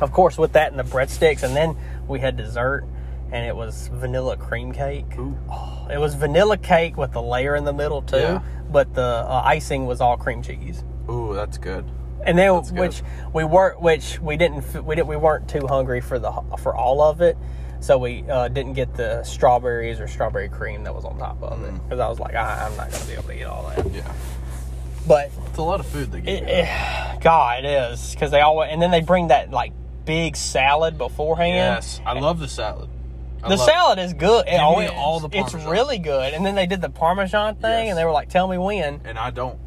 Speaker 1: Of course, with that and the breadsticks, and then we had dessert, and it was vanilla cream cake. Oh, it was vanilla cake with a layer in the middle too,
Speaker 2: Yeah.
Speaker 1: but the uh, icing was all cream cheese.
Speaker 2: Ooh, that's good.
Speaker 1: And then,
Speaker 2: That's good.
Speaker 1: which we weren't, which we didn't, we didn't, we weren't too hungry for the for all of it, so we uh, didn't get the strawberries or strawberry cream that was on top of it
Speaker 2: Mm.
Speaker 1: because I was like, I, I'm not gonna be able to eat all that.
Speaker 2: Yeah,
Speaker 1: But
Speaker 2: it's a lot of food they give
Speaker 1: it, it, God, it is because they always, and then they bring that like big salad beforehand.
Speaker 2: Yes, I love the salad. I
Speaker 1: The salad is good. It always,
Speaker 2: all the
Speaker 1: it's really good. And then they did the Parmesan thing,
Speaker 2: Yes.
Speaker 1: and they were like, "Tell me when."
Speaker 2: and I don't.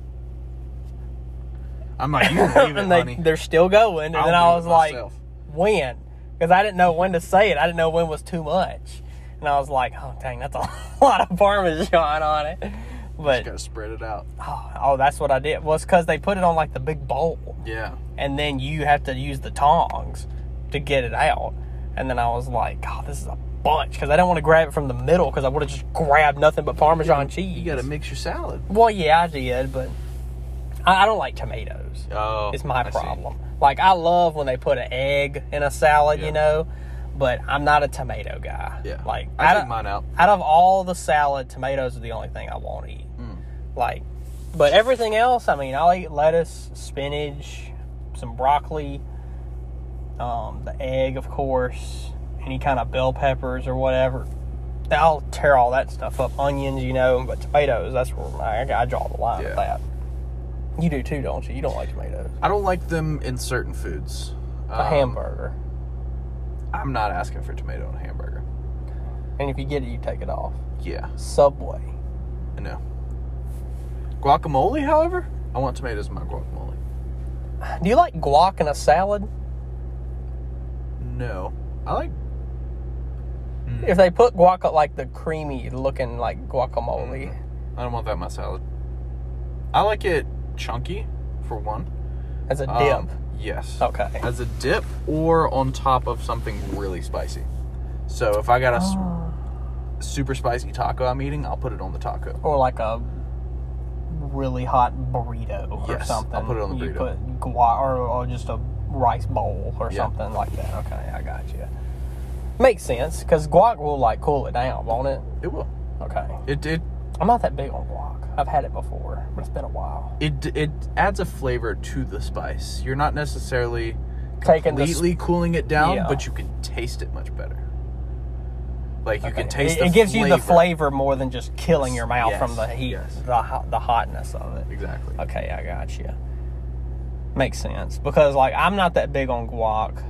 Speaker 2: I'm like, you can *laughs* leave it,
Speaker 1: and they
Speaker 2: honey.
Speaker 1: they're still going. And
Speaker 2: I'll
Speaker 1: then I was like,
Speaker 2: myself.
Speaker 1: "When?" Because I didn't know when to say it. I didn't know when was too much. And I was like, "Oh dang, that's a *laughs* lot of Parmesan on it." But
Speaker 2: Gotta spread it out.
Speaker 1: oh, *sighs* oh, that's what I did. Was because they put it on like the big bowl,
Speaker 2: Yeah.
Speaker 1: and then you have to use the tongs to get it out. And then I was like, "God, this is a bunch," because I don't want to grab it from the middle because I would have just grabbed nothing but Parmesan cheese.
Speaker 2: You gotta mix your salad.
Speaker 1: Well, yeah, I did, but I, I don't like tomatoes.
Speaker 2: Oh,
Speaker 1: It's my
Speaker 2: I see.
Speaker 1: problem. Like I love when they put an egg in a salad,
Speaker 2: Yeah.
Speaker 1: you know, but I'm not a tomato guy.
Speaker 2: Yeah.
Speaker 1: Like
Speaker 2: I
Speaker 1: out of,
Speaker 2: mine out.
Speaker 1: out of all the salad, tomatoes are the only thing I won't eat.
Speaker 2: Mm.
Speaker 1: Like, but everything else, I mean, I'll eat lettuce, spinach, some broccoli, um, the egg, of course, any kind of bell peppers or whatever. I'll tear all that stuff up. Onions, you know, but tomatoes, that's where I, I draw the line with that. You do too, don't you? You don't like tomatoes.
Speaker 2: I don't like them in certain foods.
Speaker 1: A
Speaker 2: Um,
Speaker 1: hamburger.
Speaker 2: I'm not asking for tomato in a hamburger.
Speaker 1: And if you get it, you take it off.
Speaker 2: Yeah,
Speaker 1: Subway.
Speaker 2: I know. Guacamole, however, I want tomatoes in my guacamole.
Speaker 1: Do you like guac in a salad?
Speaker 2: No, I like. Mm,
Speaker 1: If they put guac like the creamy looking like guacamole,
Speaker 2: I don't want that in my salad. I like it chunky, for one.
Speaker 1: as a dip.
Speaker 2: Um, yes.
Speaker 1: okay.
Speaker 2: As a dip or on top of something really spicy. So if I got a s- super spicy taco I'm eating, I'll put it on the taco.
Speaker 1: or like a really hot burrito or something.
Speaker 2: I'll put it on the
Speaker 1: you
Speaker 2: burrito.
Speaker 1: put guac or, or just a rice bowl or
Speaker 2: Yeah.
Speaker 1: something like that. Okay, I got you. Makes sense because guac will like cool it down, won't it?
Speaker 2: It will.
Speaker 1: Okay.
Speaker 2: It it
Speaker 1: I'm not that big on guac. I've had it before, but it's been a while.
Speaker 2: it it adds a flavor to the spice. You're not necessarily
Speaker 1: Taking the
Speaker 2: completely cooling it down,
Speaker 1: Yeah.
Speaker 2: but you can taste it much better. Like you
Speaker 1: Okay.
Speaker 2: can taste
Speaker 1: it,
Speaker 2: the
Speaker 1: it gives you the
Speaker 2: flavor.
Speaker 1: more than just killing your mouth
Speaker 2: Yes,
Speaker 1: from the heat,
Speaker 2: yes.
Speaker 1: the hot, the hotness of it.
Speaker 2: Exactly.
Speaker 1: Okay, I got you. Makes sense because like I'm not that big on guac,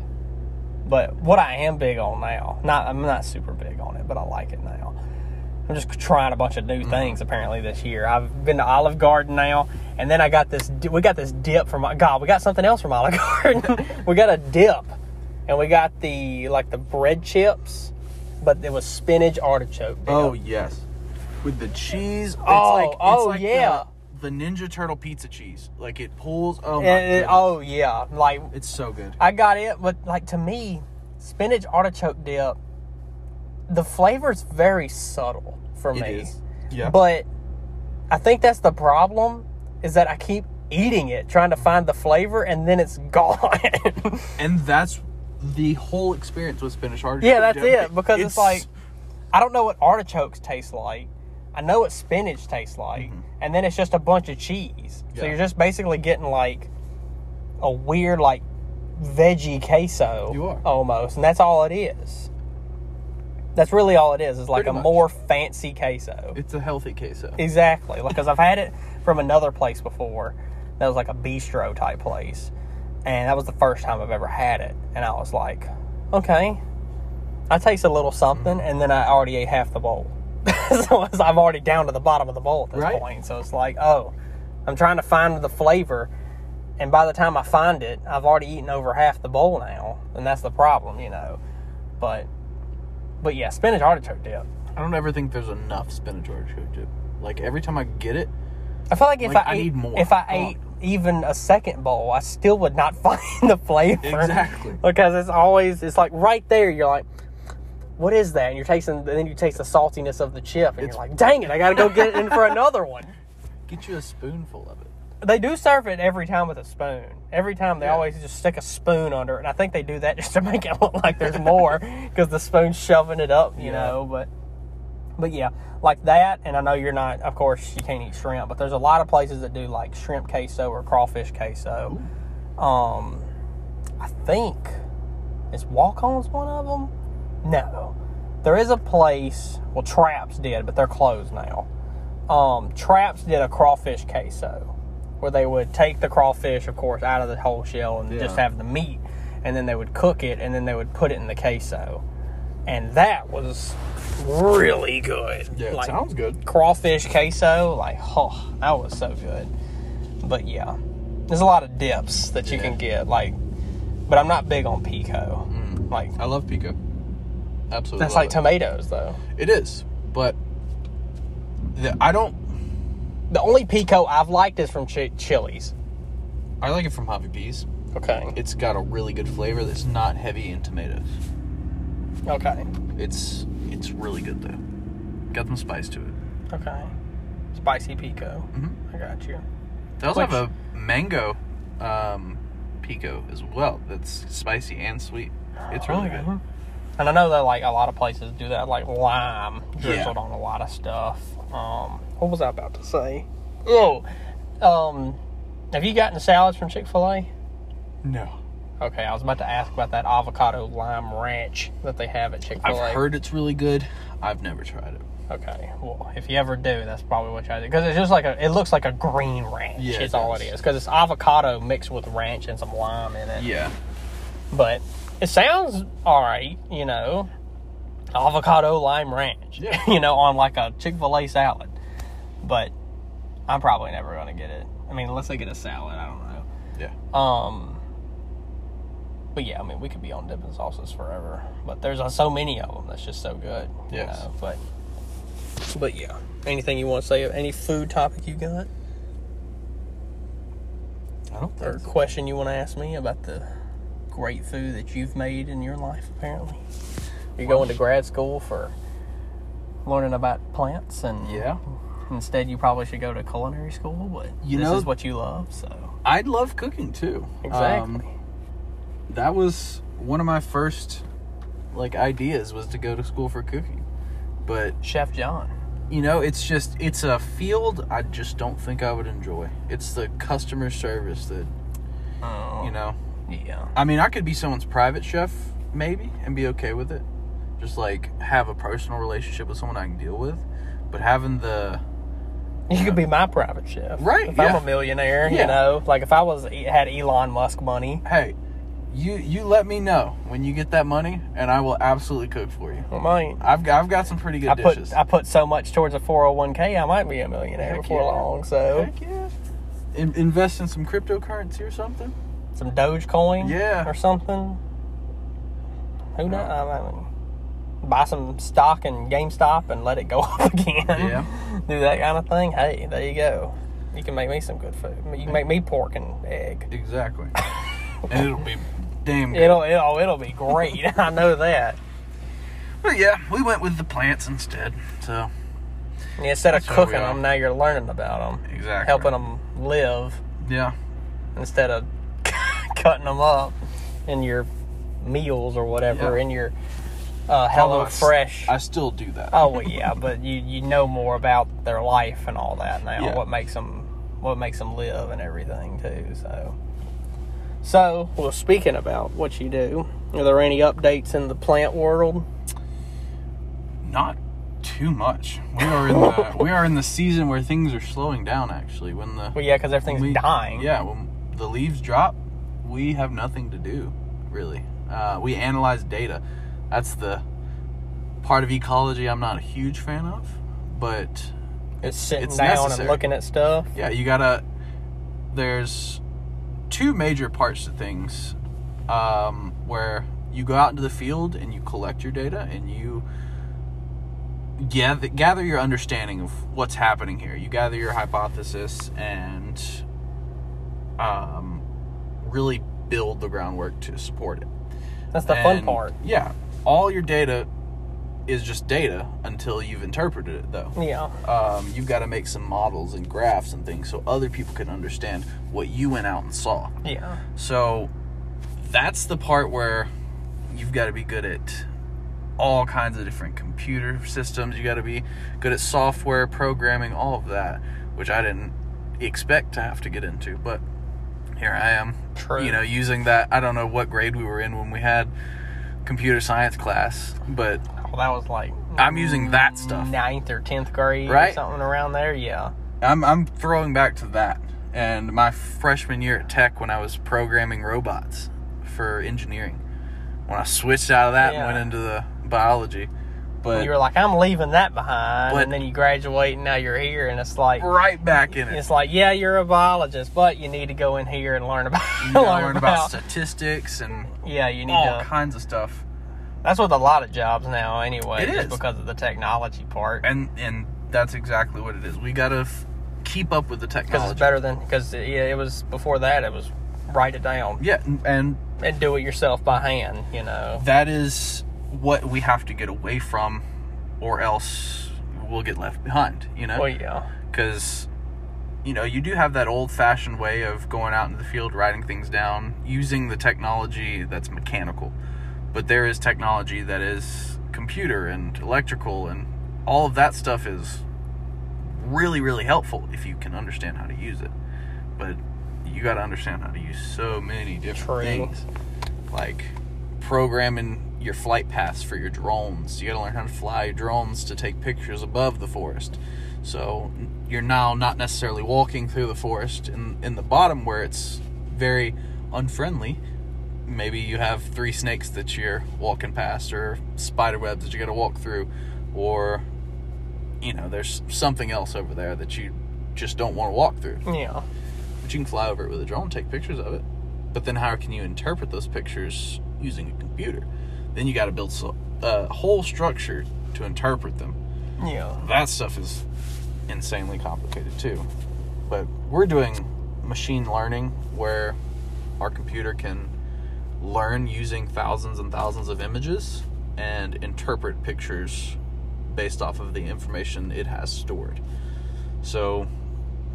Speaker 1: but what I am big on now, not I'm not super big on it, but I like it now. I'm just trying a bunch of new mm-hmm. things apparently this year. I've been to Olive Garden now, and then I got this. We got this dip from God. We got something else from Olive *laughs* Garden. we got a dip, and we got the like the bread chips, but it was spinach artichoke. Dip.
Speaker 2: Oh yes, with the cheese. It's
Speaker 1: Oh,
Speaker 2: like, it's
Speaker 1: oh,
Speaker 2: like
Speaker 1: yeah.
Speaker 2: The, Ninja Turtle pizza cheese. Like it pulls. Oh my
Speaker 1: And it-
Speaker 2: goodness.
Speaker 1: oh yeah, like
Speaker 2: It's so good.
Speaker 1: I got it, but like to me, spinach artichoke dip, the flavor's very subtle for
Speaker 2: It
Speaker 1: me.
Speaker 2: is. Yeah.
Speaker 1: But I think that's the problem is that I keep eating it, trying to find the flavor, and then it's *laughs* gone.
Speaker 2: and that's the whole experience with spinach artichoke.
Speaker 1: yeah, that's
Speaker 2: dip.
Speaker 1: it. Because it's, like I don't know what artichokes taste like. I know what spinach tastes like, and then it's just a bunch of cheese. So
Speaker 2: Mm-hmm.
Speaker 1: You're just basically getting like a weird like veggie queso.
Speaker 2: You are.
Speaker 1: almost, and that's all it is. That's really all it is. Is like
Speaker 2: Pretty
Speaker 1: a
Speaker 2: much.
Speaker 1: more fancy queso.
Speaker 2: it's a healthy queso.
Speaker 1: Exactly. Because I've had it from another place before. That was like a bistro type place. And that was the first time I've ever had it. And I was like, okay. I taste a little something, and then I already ate half the bowl. *laughs* so I'm already down to the bottom of the bowl at this
Speaker 2: Right.
Speaker 1: point. So it's like, oh, I'm trying to find the flavor. And by the time I find it, I've already eaten over half the bowl now. And that's the problem, you know. But, but yeah, spinach artichoke dip.
Speaker 2: I don't ever think there's enough spinach artichoke dip. Like every time I get it,
Speaker 1: I feel like if
Speaker 2: Like,
Speaker 1: I,
Speaker 2: I
Speaker 1: ate,
Speaker 2: need more.
Speaker 1: if I ate even a second bowl, I still would not *laughs* find the flavor.
Speaker 2: Exactly.
Speaker 1: Because it's always it's like right there. You're like, what is that? And you're tasting. Then you taste the saltiness of the chip, and
Speaker 2: It's-
Speaker 1: you're like, dang it, I got to go get it in for *laughs* another one.
Speaker 2: get you a spoonful of it.
Speaker 1: They do serve it every time with a spoon. Every time they
Speaker 2: Yeah.
Speaker 1: always just stick a spoon under it, and I think they do that *laughs* just to make it look like there's more because the spoon's shoving it up, you
Speaker 2: Yeah.
Speaker 1: know. But but yeah, like that. And I know you're not, of course, you can't eat shrimp, but there's a lot of places that do like shrimp queso or crawfish queso. Um, I think is Walk-On's one of them. No, there is a place. Well, Traps did, but they're closed now. Um, Traps did a crawfish queso, where they would take the crawfish, of course, out of the whole shell and just have the meat, and then they would cook it, and then they would put it in the queso, and that was really good.
Speaker 2: Yeah,
Speaker 1: Like,
Speaker 2: sounds good.
Speaker 1: crawfish queso, like oh, that was so good. But yeah, there's a lot of dips that you
Speaker 2: Yeah.
Speaker 1: can get, like, but I'm not big on pico. Like
Speaker 2: I love pico. Absolutely.
Speaker 1: that's like
Speaker 2: it.
Speaker 1: tomatoes though.
Speaker 2: It is, but the, I don't.
Speaker 1: The only pico I've liked is from Ch- Chili's.
Speaker 2: I like it from Hobby Peas.
Speaker 1: Okay.
Speaker 2: It's got a really good flavor that's not heavy in tomatoes.
Speaker 1: Okay.
Speaker 2: It's it's really good though. Got some spice to it.
Speaker 1: Okay. Spicy pico.
Speaker 2: Mhm.
Speaker 1: I got you.
Speaker 2: They also
Speaker 1: Which-
Speaker 2: have a mango um, pico as well. That's spicy and sweet. It's really good.
Speaker 1: And I know that like a lot of places do that, like lime drizzled
Speaker 2: Yeah.
Speaker 1: on a lot of stuff. Um, what was I about to say? Oh, um, have you gotten salads from Chick Fil A?
Speaker 2: No,
Speaker 1: Okay, I was about to ask about that avocado lime ranch that they have at Chick
Speaker 2: I've
Speaker 1: Fil A.
Speaker 2: heard it's really good. I've never tried it.
Speaker 1: Okay, well, if you ever do, that's probably what you do because it's just like a. It looks like a green ranch.
Speaker 2: Yeah,
Speaker 1: is
Speaker 2: it
Speaker 1: all it
Speaker 2: does.
Speaker 1: because it's avocado mixed with ranch and some lime in it.
Speaker 2: Yeah,
Speaker 1: But it sounds all right, you know. Avocado lime ranch,
Speaker 2: Yeah. *laughs*
Speaker 1: you know, on like a Chick Fil A salad. But I'm probably never gonna get it. I mean, unless they get a salad, I don't know.
Speaker 2: yeah.
Speaker 1: Um, but yeah, I mean, we could be on dipping sauces forever. But there's uh, so many of them that's just so good. You know? But but yeah, anything you want to say? Any food topic you got
Speaker 2: I don't
Speaker 1: or
Speaker 2: think. So.
Speaker 1: question you want to ask me about the great food that you've made in your life? Apparently, you're going to grad school for learning about plants and
Speaker 2: Yeah.
Speaker 1: instead you probably should go to culinary school but
Speaker 2: You
Speaker 1: this
Speaker 2: know-
Speaker 1: is what you love so
Speaker 2: I'd love cooking too.
Speaker 1: exactly
Speaker 2: Um, that was one of my first like ideas was to go to school for cooking. But
Speaker 1: chef john
Speaker 2: you know, it's just it's a field I just don't think I would enjoy. It's the customer service that
Speaker 1: oh
Speaker 2: you know.
Speaker 1: Yeah
Speaker 2: I mean, I could be someone's private chef maybe and be okay with it. Just like have a personal relationship with someone I can deal with. But having the
Speaker 1: you could uh, be my private chef
Speaker 2: Right,
Speaker 1: if i'm a millionaire
Speaker 2: Yeah.
Speaker 1: you know like if i was had elon musk money
Speaker 2: hey, you you let me know when you get that money and I will absolutely cook for you.
Speaker 1: i might
Speaker 2: I've got, I've got some pretty good
Speaker 1: I put
Speaker 2: dishes.
Speaker 1: I put so much towards a 401k, I might be a millionaire
Speaker 2: Heck
Speaker 1: before
Speaker 2: yeah.
Speaker 1: long. So
Speaker 2: Heck yeah. In, invest in some cryptocurrency or something.
Speaker 1: Some Dogecoin,
Speaker 2: Yeah.
Speaker 1: or something. Who knows? I mean, buy some stock in GameStop and let it go *laughs* up again.
Speaker 2: Yeah.
Speaker 1: Do that kind of thing. Hey, there you go. You can make me some good food. You can make me pork and egg.
Speaker 2: Exactly. *laughs* and it'll be damn good.
Speaker 1: It'll it'll it'll be great. *laughs* I know that.
Speaker 2: But yeah, we went with the plants instead. So
Speaker 1: And instead of cooking them, now you're learning about them,
Speaker 2: exactly
Speaker 1: helping them live.
Speaker 2: Yeah.
Speaker 1: instead of cutting them up in your meals or whatever
Speaker 2: Yeah.
Speaker 1: in your uh, Hello
Speaker 2: Although I s-
Speaker 1: Fresh.
Speaker 2: I still do that.
Speaker 1: oh well, yeah, but you you know more about their life and all that now.
Speaker 2: Yeah.
Speaker 1: What makes them what makes them live and everything too. So. So, well, speaking about what you do, are there any updates in the plant world?
Speaker 2: Not too much. We are in the *laughs* we are in the season where things are slowing down. Actually, when the
Speaker 1: Well, yeah, because everything's
Speaker 2: we-
Speaker 1: dying.
Speaker 2: Yeah, when the leaves drop, we have nothing to do, really. Uh, we analyze data. That's the part of ecology I'm not a huge fan of, but
Speaker 1: It's sitting
Speaker 2: it's
Speaker 1: down
Speaker 2: necessary.
Speaker 1: and looking at stuff.
Speaker 2: yeah, you gotta. There's two major parts to things, um, where you go out into the field and you collect your data and you gather gather your understanding of what's happening here. You gather your hypothesis and um, really build the groundwork to support it.
Speaker 1: That's the fun part.
Speaker 2: Yeah, all your data is just data until you've interpreted it, though
Speaker 1: Yeah.
Speaker 2: um, you've got to make some models and graphs and things so other people can understand what you went out and saw.
Speaker 1: Yeah.
Speaker 2: So that's the part where you've got to be good at all kinds of different computer systems. You got to be good at software programming, all of that, which I didn't expect to have to get into, but here I am.
Speaker 1: True.
Speaker 2: You know, using that. I don't know what grade we were in when we had computer science class, but
Speaker 1: Well, that was like
Speaker 2: I'm using that stuff.
Speaker 1: ninth or tenth grade or
Speaker 2: Right.
Speaker 1: something around there. Yeah.
Speaker 2: I'm I'm throwing back to that and my freshman year at Tech when I was programming robots for engineering. When I switched out of that
Speaker 1: Yeah.
Speaker 2: and went into the biology, but
Speaker 1: you were like, I'm leaving that behind,
Speaker 2: But-
Speaker 1: and then you graduate, and now you're here, and it's like,
Speaker 2: right back in it.
Speaker 1: it's like, yeah, you're a biologist, but you need to go in here and learn about,
Speaker 2: You *laughs*
Speaker 1: learn,
Speaker 2: learn about statistics and
Speaker 1: yeah, you need
Speaker 2: all
Speaker 1: to.
Speaker 2: kinds of stuff.
Speaker 1: That's with a lot of jobs now, anyway,
Speaker 2: It is.
Speaker 1: because of the technology part.
Speaker 2: And and that's exactly what it is. We gotta f- keep up with the technology Because
Speaker 1: it's better than because yeah, it was before that. It was write it down
Speaker 2: Yeah, and
Speaker 1: and do it yourself by hand. You know.
Speaker 2: that is what we have to get away from, or else we'll get left behind. You know.
Speaker 1: Well, yeah.
Speaker 2: because you know you do have that old fashioned way of going out into the field writing things down using the technology that's mechanical but there is technology that is computer and electrical and all of that stuff is really really helpful if you can understand how to use it but you got to understand how to use so many different
Speaker 1: True.
Speaker 2: things like programming your flight paths for your drones. You got to learn how to fly your drones to take pictures above the forest. So you're now not necessarily walking through the forest in in the bottom where it's very unfriendly. Maybe you have three snakes that you're walking past, or spider webs that you got to walk through, or you know, there's something else over there that you just don't want to walk through.
Speaker 1: Yeah.
Speaker 2: But you can fly over it with a drone, take pictures of it. But then how can you interpret those pictures using a computer? Then you got to build a whole structure to interpret them.
Speaker 1: Yeah.
Speaker 2: That stuff is insanely complicated too. But we're doing machine learning where our computer can learn using thousands and thousands of images and interpret pictures based off of the information it has stored. So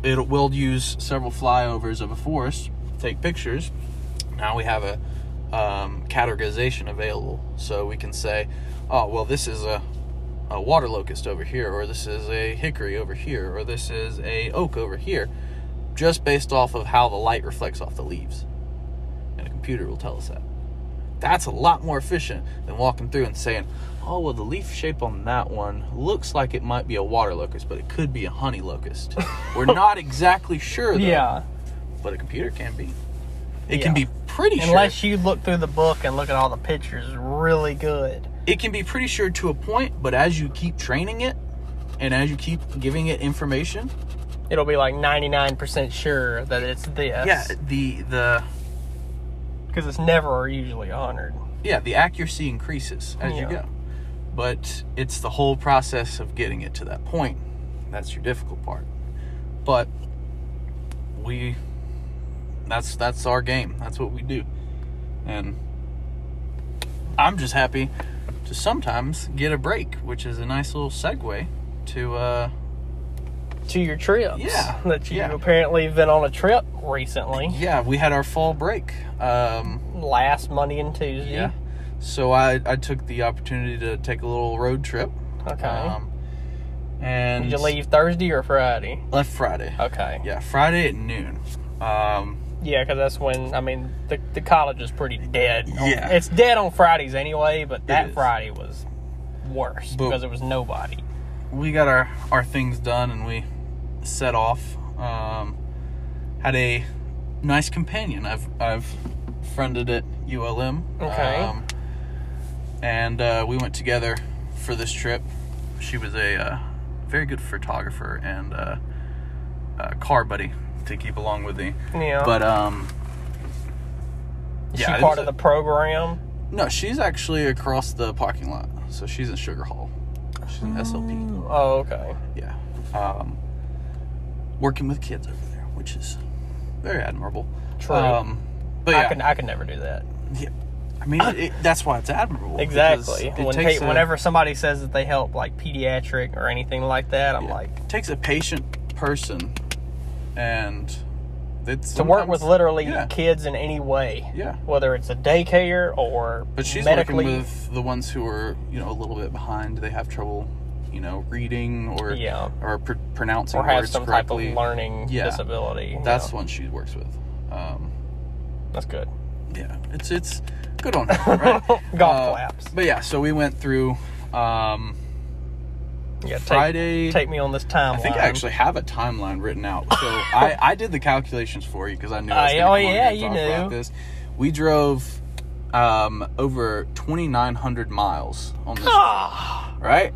Speaker 2: it will use several flyovers of a forest, take pictures. Now we have a um, categorization available, so we can say, oh well, this is a a water locust over here, or this is a hickory over here, or this is a oak over here, just based off of how the light reflects off the leaves. And a computer will tell us that. That's a lot more efficient than walking through and saying, oh, well, the leaf shape on that one looks like it might be a water locust, but it could be a honey locust. *laughs* We're not exactly sure, though.
Speaker 1: Yeah.
Speaker 2: But a computer can be. It
Speaker 1: Yeah.
Speaker 2: can be pretty sure.
Speaker 1: Unless you look through the book and look at all the pictures really good.
Speaker 2: it can be pretty sure to a point, but as you keep training it and as you keep giving it information,
Speaker 1: It'll be like 99% sure that it's this.
Speaker 2: yeah, the the
Speaker 1: Because it's never usually 100.
Speaker 2: yeah, the accuracy increases as you go. But it's the whole process of getting it to that point. That's your difficult part. But we that's that's our game. That's what we do. And I'm just happy to sometimes get a break, which is a nice little segue to uh
Speaker 1: To your trips.
Speaker 2: Yeah,
Speaker 1: That you
Speaker 2: yeah.
Speaker 1: apparently been on a trip recently.
Speaker 2: yeah, we had our fall break. Um
Speaker 1: Last Monday and Tuesday.
Speaker 2: Yeah. So I, I took the opportunity to take a little road trip.
Speaker 1: Okay.
Speaker 2: Um, and
Speaker 1: Did you leave Thursday or Friday?
Speaker 2: left Friday.
Speaker 1: Okay.
Speaker 2: Yeah, Friday at noon. Um,
Speaker 1: Yeah, because that's when I mean the the college is pretty dead. on-
Speaker 2: Yeah.
Speaker 1: it's dead on Fridays anyway, but that Friday was worse
Speaker 2: But-
Speaker 1: because there was nobody.
Speaker 2: we got our, our things done and we set off. Um, had a nice companion. I've I've friended at ULM.
Speaker 1: Okay.
Speaker 2: Um, and uh, we went together for this trip. She was a uh, very good photographer and uh, uh, car buddy to keep along with me.
Speaker 1: Yeah,
Speaker 2: But um,
Speaker 1: is
Speaker 2: yeah,
Speaker 1: she part of
Speaker 2: a-
Speaker 1: the program?
Speaker 2: no, she's actually across the parking lot. So she's in Sugar Hall. She's in SLP.
Speaker 1: Oh, okay.
Speaker 2: Yeah. Um, working with kids over there, which is very admirable.
Speaker 1: True.
Speaker 2: Um, but
Speaker 1: I
Speaker 2: yeah,
Speaker 1: could I could never do that.
Speaker 2: yeah. I mean, it, that's why it's admirable.
Speaker 1: Exactly.
Speaker 2: It
Speaker 1: When
Speaker 2: takes
Speaker 1: pa-
Speaker 2: a,
Speaker 1: whenever somebody says that they help like pediatric or anything like that, I'm
Speaker 2: yeah,
Speaker 1: like
Speaker 2: it takes a patient person, and it's
Speaker 1: to work with literally
Speaker 2: yeah.
Speaker 1: kids in any way.
Speaker 2: Yeah.
Speaker 1: Whether it's a daycare or
Speaker 2: But she's
Speaker 1: medically.
Speaker 2: working with the ones who are, you know, a little bit behind. They have trouble, you know, reading or
Speaker 1: Yeah.
Speaker 2: or pr- pronouncing
Speaker 1: or have
Speaker 2: words
Speaker 1: some type
Speaker 2: correctly.
Speaker 1: of learning
Speaker 2: Yeah.
Speaker 1: disability.
Speaker 2: That's the one she works with. Um,
Speaker 1: that's good.
Speaker 2: yeah, it's it's good on her, *laughs* right?
Speaker 1: Golf
Speaker 2: Uh,
Speaker 1: claps.
Speaker 2: But yeah, so we went through um,
Speaker 1: Yeah, take,
Speaker 2: Friday.
Speaker 1: Take me on this timeline.
Speaker 2: I think I actually have a timeline written out. So I, I did the calculations for you because I knew I was
Speaker 1: Uh, *laughs* oh, yeah, you
Speaker 2: talk about
Speaker 1: knew.
Speaker 2: this. We drove um, over 2,900 miles on this,
Speaker 1: Ah,
Speaker 2: right?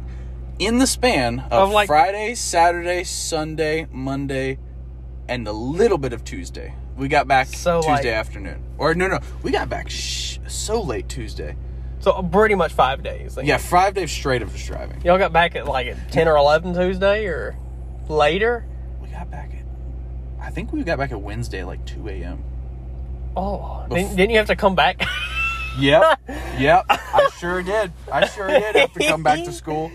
Speaker 2: In the span of,
Speaker 1: Of, like-
Speaker 2: Friday, Saturday, Sunday, Monday, and a little bit of Tuesday. We got back
Speaker 1: So,
Speaker 2: Tuesday
Speaker 1: like-
Speaker 2: afternoon. Or no, no, we got back sh- so late Tuesday.
Speaker 1: So pretty much five days. then.
Speaker 2: Yeah, five days straight of just driving.
Speaker 1: Y'all got back at like at ten or eleven Tuesday or later.
Speaker 2: We got back at, I think we got back at Wednesday, like 2 a.m.
Speaker 1: Oh,
Speaker 2: Bef-
Speaker 1: didn't, didn't you have to come back? *laughs*
Speaker 2: Yep, yep. I sure did. I sure did have to come back to school.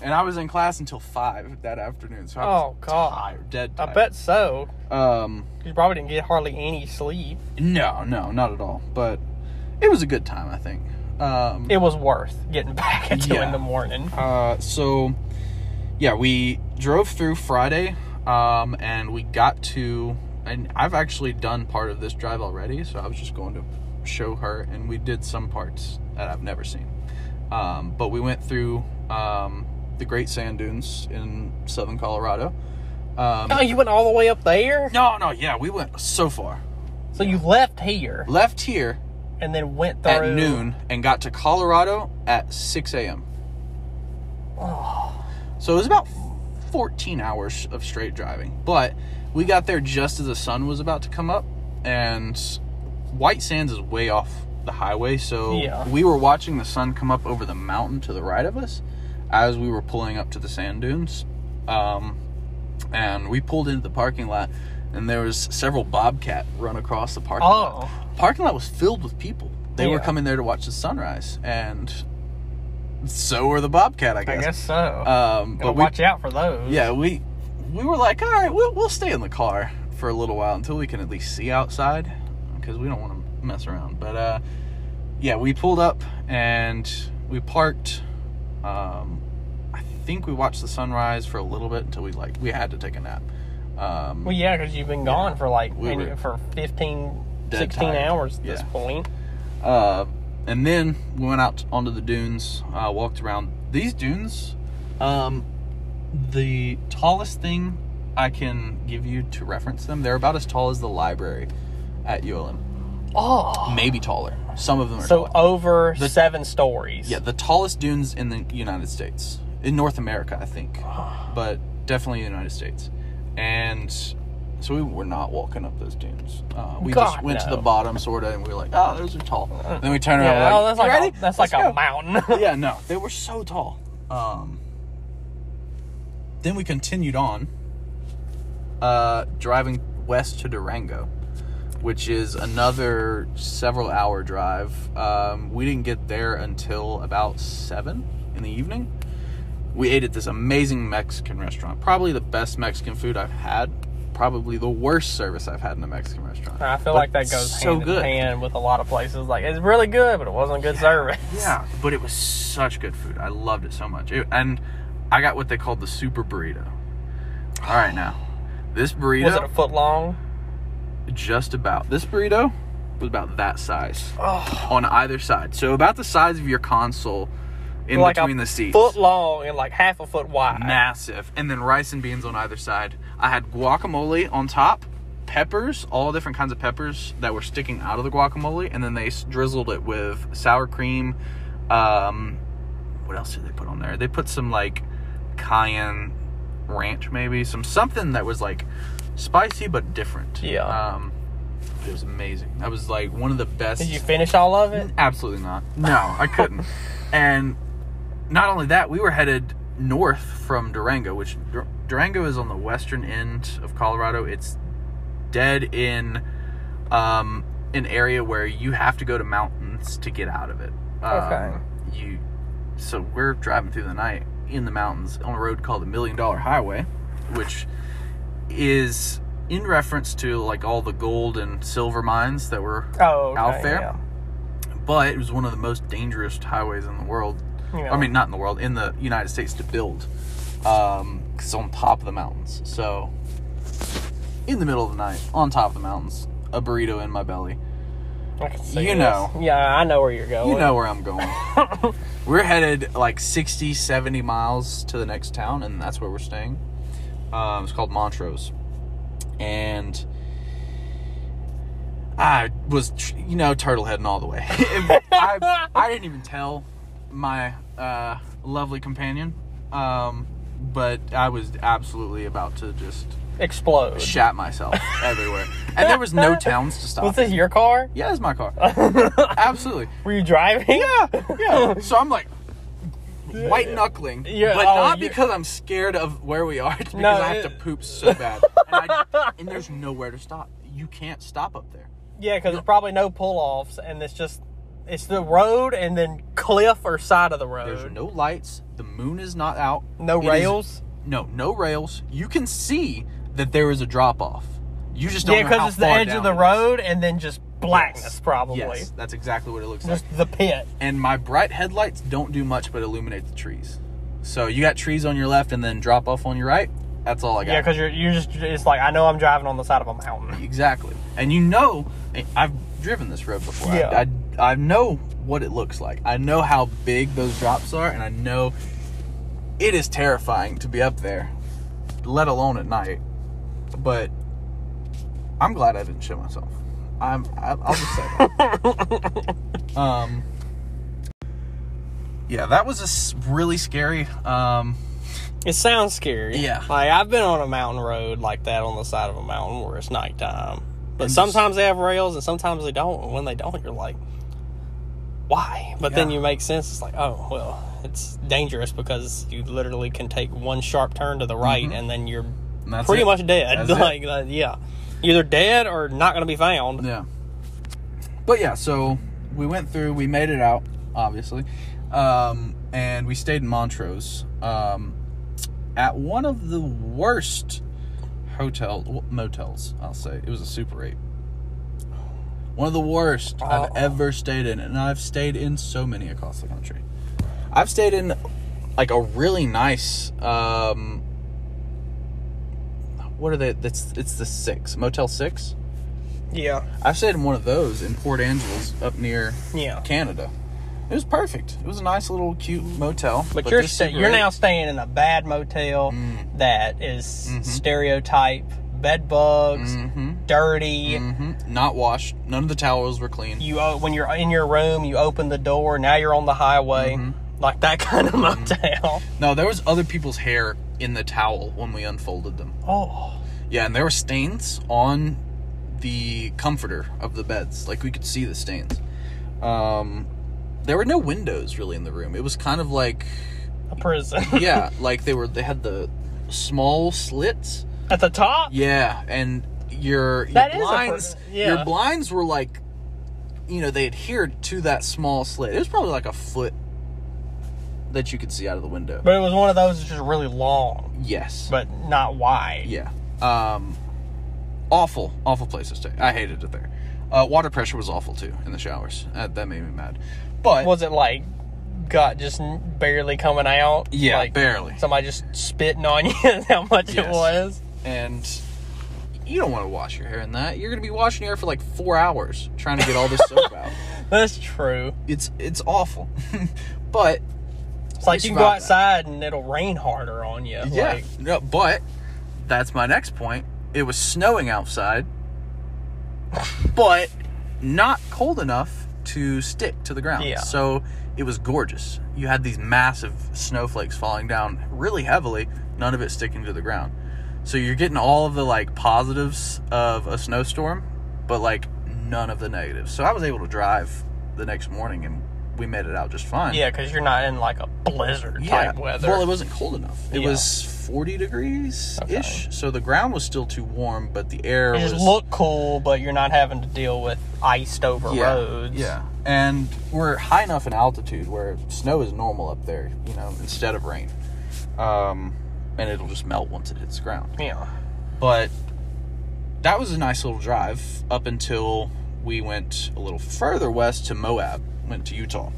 Speaker 2: And I was in class until five that afternoon, so I was
Speaker 1: Oh, God.
Speaker 2: tired, dead
Speaker 1: I bet so.
Speaker 2: Um,
Speaker 1: You probably didn't get hardly any sleep.
Speaker 2: no, no, not at all. But it was a good time, I think. Um,
Speaker 1: It was worth getting *laughs* back at two
Speaker 2: Yeah.
Speaker 1: in the morning.
Speaker 2: Uh, so yeah, we drove through Friday, um, and we got to, and I've actually done part of this drive already, so I was just going to show her, and we did some parts that I've never seen. Um, but we went through um, the Great Sand Dunes in southern Colorado. Um,
Speaker 1: Oh, you went all the way up there.
Speaker 2: no, no, yeah, we went so far.
Speaker 1: So you left here
Speaker 2: Left here
Speaker 1: and then went through
Speaker 2: at noon and got to Colorado at 6 a.m.
Speaker 1: Oh,
Speaker 2: So it was about 14 hours of straight driving. But we got there just as the sun was about to come up, and White Sands is way off the highway. So
Speaker 1: Yeah.
Speaker 2: we were watching the sun come up over the mountain to the right of us as we were pulling up to the sand dunes. Um, and we pulled into the parking lot, and there was several bobcat run across the parking lot. Parking lot was filled with people. They were coming there to watch the sunrise, and so were the bobcat, I guess.
Speaker 1: I
Speaker 2: guess.
Speaker 1: so.
Speaker 2: Um, but we,
Speaker 1: watch out for those.
Speaker 2: yeah, we we were like, all right, we'll we'll stay in the car for a little while until we can at least see outside because we don't want to mess around. But uh, yeah, we pulled up and we parked. Um, I think we watched the sunrise for a little bit until we like we had to take a nap. Um,
Speaker 1: Well, yeah, because you've been gone for like
Speaker 2: We were
Speaker 1: for 15, 16
Speaker 2: tired.
Speaker 1: hours at this point.
Speaker 2: Uh, and then we went out onto the dunes, uh, walked around these dunes. Um, the tallest thing I can give you to reference them, they're about as tall as the library at ULM.
Speaker 1: Oh.
Speaker 2: Maybe taller. Some of them are
Speaker 1: So
Speaker 2: taller.
Speaker 1: over
Speaker 2: The-
Speaker 1: seven stories.
Speaker 2: Yeah, the tallest dunes in the United States. In North America, I think. *sighs* But definitely the United States. And so we were not walking up those dunes. Uh, we just
Speaker 1: God,
Speaker 2: went to the bottom, sort of, and we were like, oh, those are tall. Then we turned around,
Speaker 1: Yeah,
Speaker 2: we're
Speaker 1: oh,
Speaker 2: like,
Speaker 1: that's like
Speaker 2: ready?
Speaker 1: a, that's
Speaker 2: Let's
Speaker 1: like a mountain. *laughs* *laughs*
Speaker 2: yeah, no, they were so tall. Um, then we continued on, uh, driving west to Durango, which is another several hour drive. Um, we didn't get there until about seven in the evening. We ate at this amazing Mexican restaurant, probably the best Mexican food I've had. Probably the worst service I've had in a Mexican restaurant.
Speaker 1: I feel
Speaker 2: But
Speaker 1: like that goes
Speaker 2: so
Speaker 1: hand
Speaker 2: good.
Speaker 1: in hand with a lot of places. Like it's really good, but it wasn't good service. *laughs*
Speaker 2: Yeah, but it was such good food. I loved it so much. It- and I got what they called the super burrito. All right, now *gasps* this burrito
Speaker 1: Was it a foot long?
Speaker 2: just about this burrito was about that size
Speaker 1: Oh,
Speaker 2: on either side. So about the size of your console in
Speaker 1: like
Speaker 2: between the seats.
Speaker 1: foot long and like half a foot wide.
Speaker 2: Massive. And then rice and beans on either side. I had guacamole on top, peppers, all different kinds of peppers that were sticking out of the guacamole, and then they drizzled it with sour cream. Um, what else did they put on there? They put some like cayenne ranch, maybe some something that was like spicy but different.
Speaker 1: Yeah.
Speaker 2: Um, it was amazing. That was like one of the best.
Speaker 1: Did you finish all of it?
Speaker 2: Absolutely not. No, I couldn't. *laughs* and not only that, we were headed north from Durango, which Dur- Durango is on the western end of Colorado. It's dead in um, an area where you have to go to mountains to get out of it. Um,
Speaker 1: Okay.
Speaker 2: You, so we're driving through the night in the mountains on a road called the Million Dollar Highway, which is in reference to like all the gold and silver mines that were
Speaker 1: Oh, okay,
Speaker 2: out there.
Speaker 1: yeah.
Speaker 2: but it was one of the most dangerous highways in the world.
Speaker 1: You know.
Speaker 2: I mean, not in the world, in the United States to build. Um, it's on top of the mountains. So, in the middle of the night, on top of the mountains, a burrito in my belly.
Speaker 1: I can see
Speaker 2: you
Speaker 1: this.
Speaker 2: know.
Speaker 1: Yeah, I know where you're going.
Speaker 2: You know where I'm going. *laughs* we're headed like 60, 70 miles to the next town, and that's where we're staying. Um, it's called Montrose. And I was, you know, turtle heading all the way. *laughs* I, I didn't even tell my uh, lovely companion, um, but I was absolutely about to just
Speaker 1: Explode.
Speaker 2: shat myself everywhere. And there was no *laughs* towns to stop.
Speaker 1: Was this your car?
Speaker 2: Yeah, it's my car. *laughs* Absolutely.
Speaker 1: Were you driving?
Speaker 2: Yeah, yeah. *laughs* So I'm like white knuckling,
Speaker 1: Yeah,
Speaker 2: but
Speaker 1: oh,
Speaker 2: not because I'm scared of where we are. It's because
Speaker 1: No,
Speaker 2: I have to poop so bad, and, I, and there's nowhere to stop. You can't stop up there.
Speaker 1: Yeah, because there's probably no pull offs, and it's just it's the road and then cliff or side of the road.
Speaker 2: There's no lights. The moon is not out.
Speaker 1: No
Speaker 2: It is-
Speaker 1: rails.
Speaker 2: no, no rails. You can see that there is a drop off. You just don't
Speaker 1: yeah, because it's the edge of the road and then just blackness,
Speaker 2: Yes.
Speaker 1: probably.
Speaker 2: Yes, that's exactly what it looks like.
Speaker 1: Just the pit.
Speaker 2: and my bright headlights don't do much but illuminate the trees. So you got trees on your left and then drop off on your right. That's all I got.
Speaker 1: Yeah, because you're you're just it's like I know I'm driving on the side of a mountain.
Speaker 2: exactly. And you know, I've driven this road before.
Speaker 1: Yeah.
Speaker 2: I, I I know what it looks like. I know how big those drops are, and I know it is terrifying to be up there, let alone at night. But I'm glad I didn't shit myself. I'm. I, I'll just say that. *laughs* um. Yeah, that was a really scary. Um.
Speaker 1: It sounds scary.
Speaker 2: Yeah.
Speaker 1: Like I've been on a mountain road like that on the side of a mountain where it's nighttime. But sometimes they have rails and sometimes they don't. And when they don't, you're like, why? But then you make sense. It's like, oh well, it's dangerous because you literally can take one sharp turn to the right and then you're
Speaker 2: and
Speaker 1: pretty
Speaker 2: it.
Speaker 1: much dead.
Speaker 2: That's *laughs*
Speaker 1: like, uh, yeah, either dead or not going to be found.
Speaker 2: Yeah. But yeah, so we went through, we made it out, obviously. Um, and we stayed in Montrose um, at one of the worst hotel motels. I'll say it was a Super Eight. One of the worst I've
Speaker 1: Oh.
Speaker 2: ever stayed in, and I've stayed in so many across the country. I've stayed in like a really nice. Um, what are they? That's it's the six Motel Six.
Speaker 1: Yeah.
Speaker 2: I've stayed in one of those in Port Angeles, up near
Speaker 1: Yeah.
Speaker 2: Canada. It was perfect. It was a nice little cute motel.
Speaker 1: But, you're sta- you're now staying in a bad motel
Speaker 2: Mm.
Speaker 1: that is
Speaker 2: Mhm.
Speaker 1: stereotype bed bugs,
Speaker 2: Mhm.
Speaker 1: dirty.
Speaker 2: Mhm. Not washed. None of the towels were clean.
Speaker 1: You o- when you're in your room, you open the door. Now you're on the highway,
Speaker 2: Mhm.
Speaker 1: like that kind of motel.
Speaker 2: No, there was other people's hair in the towel when we unfolded them.
Speaker 1: Oh,
Speaker 2: Yeah, and there were stains on the comforter of the beds. Like we could see the stains. Um, there were no windows really in the room. It was kind of like
Speaker 1: a prison. *laughs*
Speaker 2: yeah, like they were. They had the small slits.
Speaker 1: At the top.
Speaker 2: Yeah, and your your
Speaker 1: That
Speaker 2: blinds,
Speaker 1: yeah.
Speaker 2: your blinds were like, you know, they adhered to that small slit. It was probably like a foot that you could see out of the window.
Speaker 1: But it was one of those that's just really long,
Speaker 2: yes,
Speaker 1: but not wide.
Speaker 2: yeah, um, awful, awful place to stay. I hated it there. Uh, water pressure was awful too in the showers. Uh, that made me mad. But
Speaker 1: Was it like gut just barely coming out?
Speaker 2: yeah,
Speaker 1: like
Speaker 2: barely.
Speaker 1: somebody just spitting on *laughs* you. How much it was?
Speaker 2: and you don't want to wash your hair in that. You're gonna be washing your hair for like four hours trying to get all this soap *laughs* out.
Speaker 1: That's true.
Speaker 2: It's it's awful, *laughs* but
Speaker 1: It's like you can go
Speaker 2: survived that.
Speaker 1: outside and it'll rain harder on you.
Speaker 2: yeah.
Speaker 1: Like,
Speaker 2: no, but that's my next point. It was snowing outside, but not cold enough to stick to the ground.
Speaker 1: Yeah.
Speaker 2: So it was gorgeous. You had these massive snowflakes falling down really heavily, none of it sticking to the ground. So you're getting all of the like positives of a snowstorm, but like none of the negatives. So I was able to drive the next morning and we made it out just fine.
Speaker 1: yeah, because you're not in like a blizzard type weather.
Speaker 2: Well, it wasn't cold enough. It
Speaker 1: Yeah.
Speaker 2: was 40 degrees ish.
Speaker 1: Okay.
Speaker 2: So the ground was still too warm, but the air
Speaker 1: it
Speaker 2: was.
Speaker 1: just looked cool, but you're not having to deal with iced over
Speaker 2: yeah,
Speaker 1: roads.
Speaker 2: Yeah. And we're high enough in altitude where snow is normal up there, you know, instead of rain. Um, and it'll just melt once it hits the ground.
Speaker 1: Yeah.
Speaker 2: But that was a nice little drive up until we went a little further west to Moab, went to Utah,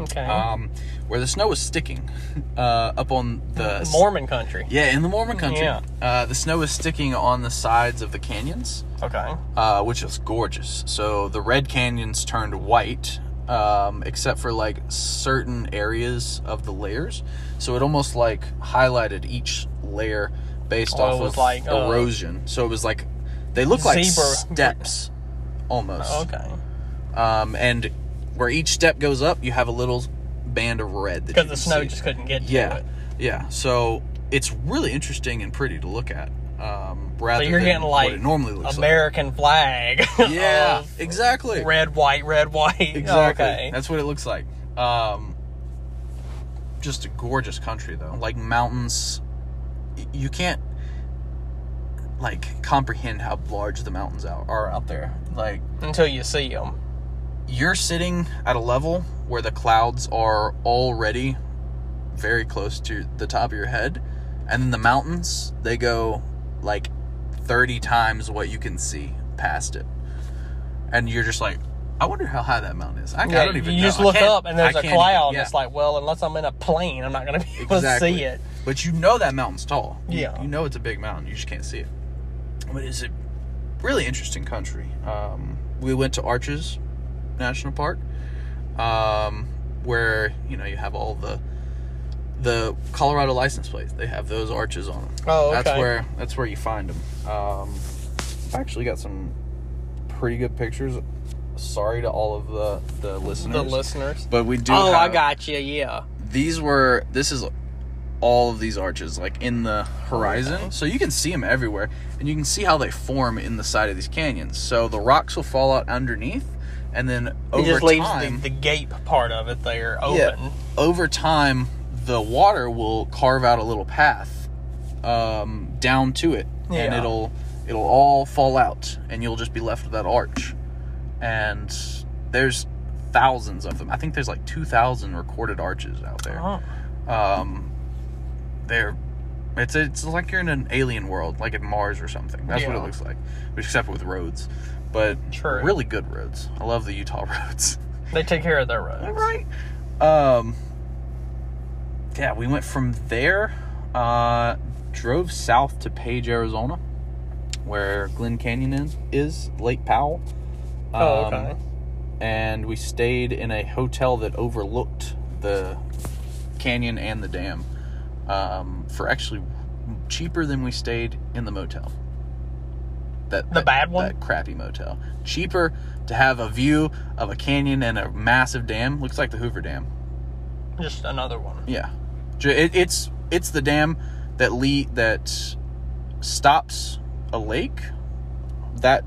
Speaker 1: Okay.
Speaker 2: um, where the snow was sticking *laughs* uh, up on the
Speaker 1: Mormon country.
Speaker 2: Yeah, in the Mormon country.
Speaker 1: Yeah.
Speaker 2: Uh, the snow is sticking on the sides of the canyons,
Speaker 1: Okay.
Speaker 2: uh, which is gorgeous. So the red canyons turned white, um, except for like certain areas of the layers. So it almost like highlighted each layer based
Speaker 1: Oh,
Speaker 2: off of
Speaker 1: like, uh,
Speaker 2: erosion. So it was like they look like
Speaker 1: Zebra-
Speaker 2: steps almost.
Speaker 1: Oh, okay.
Speaker 2: Um, and where each step goes up, you have a little band of red that
Speaker 1: Because the snow
Speaker 2: see.
Speaker 1: just couldn't get to
Speaker 2: Yeah,
Speaker 1: it.
Speaker 2: yeah. So it's really interesting and pretty to look at. Um, rather
Speaker 1: So you're
Speaker 2: than
Speaker 1: getting like
Speaker 2: what it normally looks
Speaker 1: American flag. *laughs*
Speaker 2: Yeah, exactly.
Speaker 1: red, white, red, white. *laughs*
Speaker 2: Exactly.
Speaker 1: Okay.
Speaker 2: That's what it looks like. Um, just a gorgeous country though. Like mountains, you can't like comprehend how large the mountains out are out there. Like
Speaker 1: Until you see them.
Speaker 2: You're sitting at a level where the clouds are already very close to the top of your head and then the mountains they go like 30 times what you can see past it and you're just like i wonder how high that mountain is i, I
Speaker 1: Yeah,
Speaker 2: don't even
Speaker 1: you
Speaker 2: know.
Speaker 1: just look up and there's
Speaker 2: I
Speaker 1: a cloud.
Speaker 2: even- yeah.
Speaker 1: It's like, well, unless I'm in a plane, I'm not going to be *laughs* able
Speaker 2: exactly
Speaker 1: to see it.
Speaker 2: but you know that mountain's tall You-
Speaker 1: Yeah.
Speaker 2: you know it's a big mountain you just can't see it but it's a really interesting country um, we went to arches national park um, where you know you have all the the colorado license plates they have those arches on them
Speaker 1: Oh, okay.
Speaker 2: that's where that's where you find them um, i've actually got some pretty good pictures sorry to all of the the listeners
Speaker 1: The listeners.
Speaker 2: but we do
Speaker 1: Oh, I got you. Yeah.
Speaker 2: these were this is all of these arches like in the horizon so you can see them everywhere and you can see how they form in the side of these canyons so the rocks will fall out underneath and then
Speaker 1: It
Speaker 2: over
Speaker 1: just leaves
Speaker 2: time
Speaker 1: the, the gape part of it there open. Yeah.
Speaker 2: over time the water will carve out a little path um, down to it and it'll it'll all fall out and you'll just be left with that arch and there's thousands of them. I think there's like two thousand recorded arches out there.
Speaker 1: Oh,
Speaker 2: Um, they're it's it's like you're in an alien world, like at Mars or something. That's what it looks like, except with roads. But
Speaker 1: True.
Speaker 2: really good roads. I love the Utah *laughs* roads.
Speaker 1: they take care of their roads.
Speaker 2: right. Um. Yeah, we went from there. Uh, drove south to Page, Arizona, where Glen Canyon is, is Lake Powell.
Speaker 1: Oh,
Speaker 2: Um,
Speaker 1: okay.
Speaker 2: and we stayed in a hotel that overlooked the canyon and the dam um, for actually cheaper than we stayed in the motel. That,
Speaker 1: The
Speaker 2: that-
Speaker 1: bad one?
Speaker 2: That crappy motel. Cheaper to have a view of a canyon and a massive dam. Looks like the Hoover Dam.
Speaker 1: Just another one.
Speaker 2: Yeah, it, it's it's the dam that le- that stops a lake. That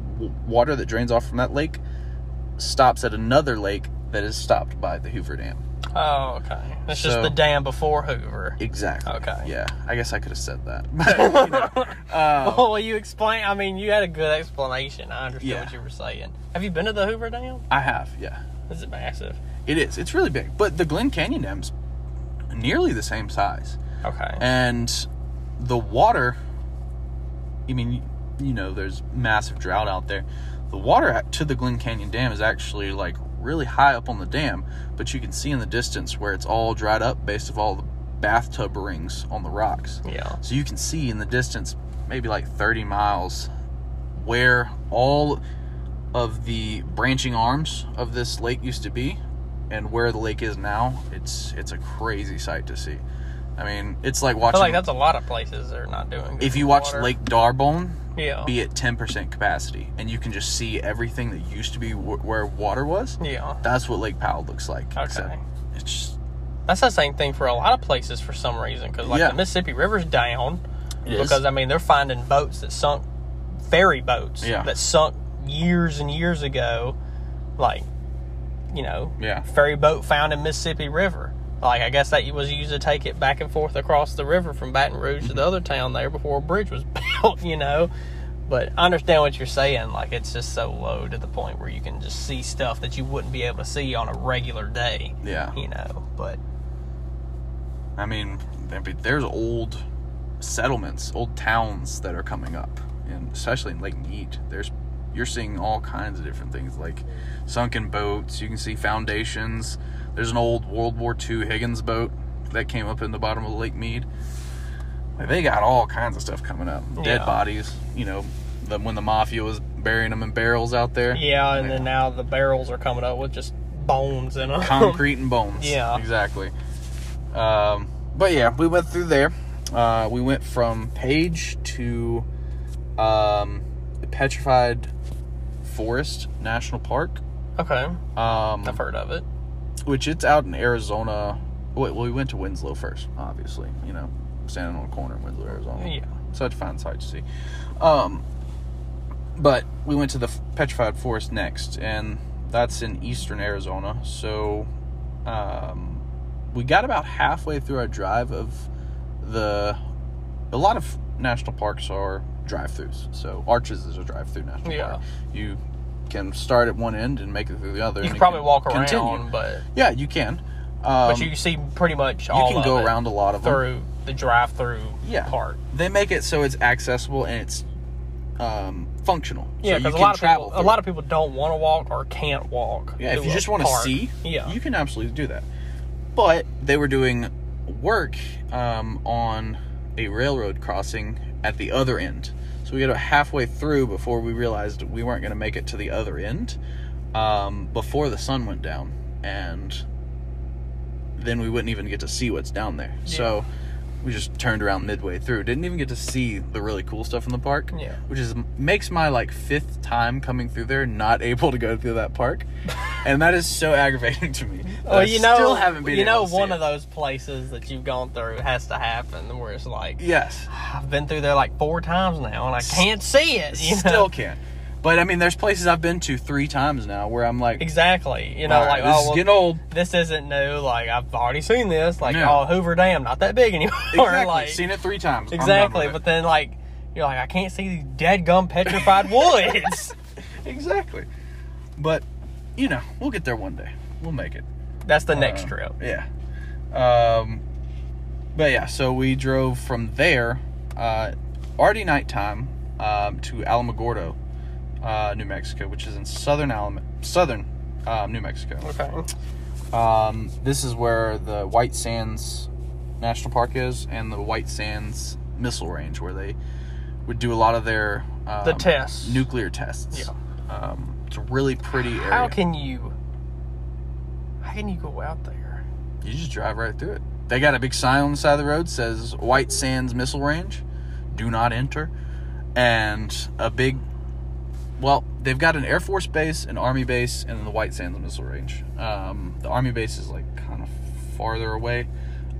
Speaker 2: water that drains off from that lake stops at another lake that is stopped by the Hoover Dam.
Speaker 1: Oh, okay. It's just the dam before Hoover.
Speaker 2: Exactly.
Speaker 1: Okay.
Speaker 2: Yeah, I guess I could have said that. *laughs* But, you know, uh, *laughs*
Speaker 1: well, you explain. I mean, you had a good explanation. I understood
Speaker 2: Yeah.
Speaker 1: what you were saying. Have you been to the Hoover Dam?
Speaker 2: I have. Yeah,
Speaker 1: Is it massive?
Speaker 2: it is. It's really big, but the Glen Canyon Dam's nearly the same size.
Speaker 1: Okay.
Speaker 2: and the water i mean you know there's massive drought out there the water to the glen canyon dam is actually like really high up on the dam but you can see in the distance where it's all dried up based of all the bathtub rings on the rocks
Speaker 1: yeah.
Speaker 2: so you can see in the distance maybe like 30 miles where all of the branching arms of this lake used to be and where the lake is now it's it's a crazy sight to see i mean it's like
Speaker 1: I
Speaker 2: watching
Speaker 1: feel like that's a lot of places they're not doing. good
Speaker 2: if you watch
Speaker 1: water.
Speaker 2: Lake Darbone
Speaker 1: yeah,
Speaker 2: be at 10% capacity and you can just see everything that used to be w- where water was,
Speaker 1: yeah,
Speaker 2: that's what Lake Powell looks like.
Speaker 1: Okay.
Speaker 2: It's just,
Speaker 1: that's the same thing for a lot of places for some reason. Because like
Speaker 2: Yeah.
Speaker 1: the Mississippi River's down
Speaker 2: is.
Speaker 1: because I mean they're finding boats that sunk, ferry boats
Speaker 2: Yeah.
Speaker 1: that sunk years and years ago, like you know,
Speaker 2: yeah.
Speaker 1: ferry boat found in Mississippi River. Like I guess that was used to take it back and forth across the river from Baton Rouge to the other town there before a bridge was *laughs* built, you know. But I understand what you're saying. Like it's just so low to the point where you can just see stuff that you wouldn't be able to see on a regular day,
Speaker 2: Yeah.
Speaker 1: you know. But
Speaker 2: I mean, I mean, there's old settlements, old towns that are coming up, and especially in Lake Mead. There's you're seeing all kinds of different things like sunken boats. You can see foundations. There's an old World War II Higgins boat that came up in the bottom of Lake Mead. Like, they got all kinds of stuff coming up. Dead bodies. You know, the, when the mafia was burying them in barrels out there.
Speaker 1: yeah, and then now the barrels are coming up with just bones in them.
Speaker 2: concrete and bones. *laughs*
Speaker 1: Yeah.
Speaker 2: exactly. Um, but yeah, we went through there. Uh, we went from Page to um, Petrified Forest National Park,
Speaker 1: okay,
Speaker 2: um,
Speaker 1: I've heard of it.
Speaker 2: Which it's out in Arizona. Wait, well, we went to Winslow first, obviously. You know, standing on a corner in Winslow, Arizona.
Speaker 1: Yeah,
Speaker 2: Such a fun sight to see. Um, but we went to the Petrified Forest next, and that's in eastern Arizona. So um, we got about halfway through our drive of the. A lot of national parks are drive-throughs. So Arches is a drive-through national
Speaker 1: Yeah.
Speaker 2: park. You can start at one end and make it through the other.
Speaker 1: you can probably
Speaker 2: can
Speaker 1: walk around,
Speaker 2: continue.
Speaker 1: but
Speaker 2: Yeah, you can. Um,
Speaker 1: but you see pretty much
Speaker 2: you can go around a lot of them.
Speaker 1: through the drive-through
Speaker 2: Yeah.
Speaker 1: part.
Speaker 2: they make it so it's accessible and it's um, functional.
Speaker 1: Yeah,
Speaker 2: so
Speaker 1: because a lot of people, a lot of people don't want to walk or can't walk.
Speaker 2: yeah. If you just want to see,
Speaker 1: yeah,
Speaker 2: you can absolutely do that. But they were doing work um, on a railroad crossing at the other end, so we got about halfway through before we realized we weren't going to make it to the other end um, before the sun went down, and then we wouldn't even get to see what's down there. So we just turned around midway through. Didn't even get to see the really cool stuff in the park.
Speaker 1: Yeah.
Speaker 2: Which is makes my like fifth time coming through there not able to go through that park, *laughs* and that is so aggravating to me.
Speaker 1: Well,
Speaker 2: I
Speaker 1: you know,
Speaker 2: still haven't been.
Speaker 1: you know, one of those places that you've gone through has to happen, where it's like
Speaker 2: Yes,
Speaker 1: I've been through there like four times now, and I can't see it. You know?
Speaker 2: still can. But I mean, there's places I've been to three times now where I'm like,
Speaker 1: exactly. You know,
Speaker 2: "All right,
Speaker 1: like
Speaker 2: this
Speaker 1: oh,
Speaker 2: is
Speaker 1: well,
Speaker 2: getting old.
Speaker 1: this isn't new. Like I've already seen this. Like
Speaker 2: Yeah.
Speaker 1: oh, Hoover Dam, not that big anymore. *laughs*
Speaker 2: Exactly,
Speaker 1: like
Speaker 2: seen it three times.
Speaker 1: Exactly. But then like you're like I can't see these dead gum petrified *laughs* woods. *laughs*
Speaker 2: exactly. But you know, we'll get there one day. we'll make it.
Speaker 1: That's the next
Speaker 2: Uh,
Speaker 1: trip.
Speaker 2: Yeah. Um, but yeah, so we drove from there, uh, already nighttime, um, to Alamogordo, uh, New Mexico, which is in southern Alamo, southern um, New Mexico.
Speaker 1: Okay.
Speaker 2: Um, this is where the White Sands National Park is, and the White Sands Missile Range, where they would do a lot of their um,
Speaker 1: The tests.
Speaker 2: nuclear tests.
Speaker 1: Yeah.
Speaker 2: Um, it's a really pretty area.
Speaker 1: How can you? How can you go out there?
Speaker 2: You just drive right through it. They got a big sign on the side of the road says White Sands Missile Range, do not enter, and a big. Well, they've got an Air Force base, an Army base, and then the White Sands Missile Range. Um, the Army base is like kind of farther away,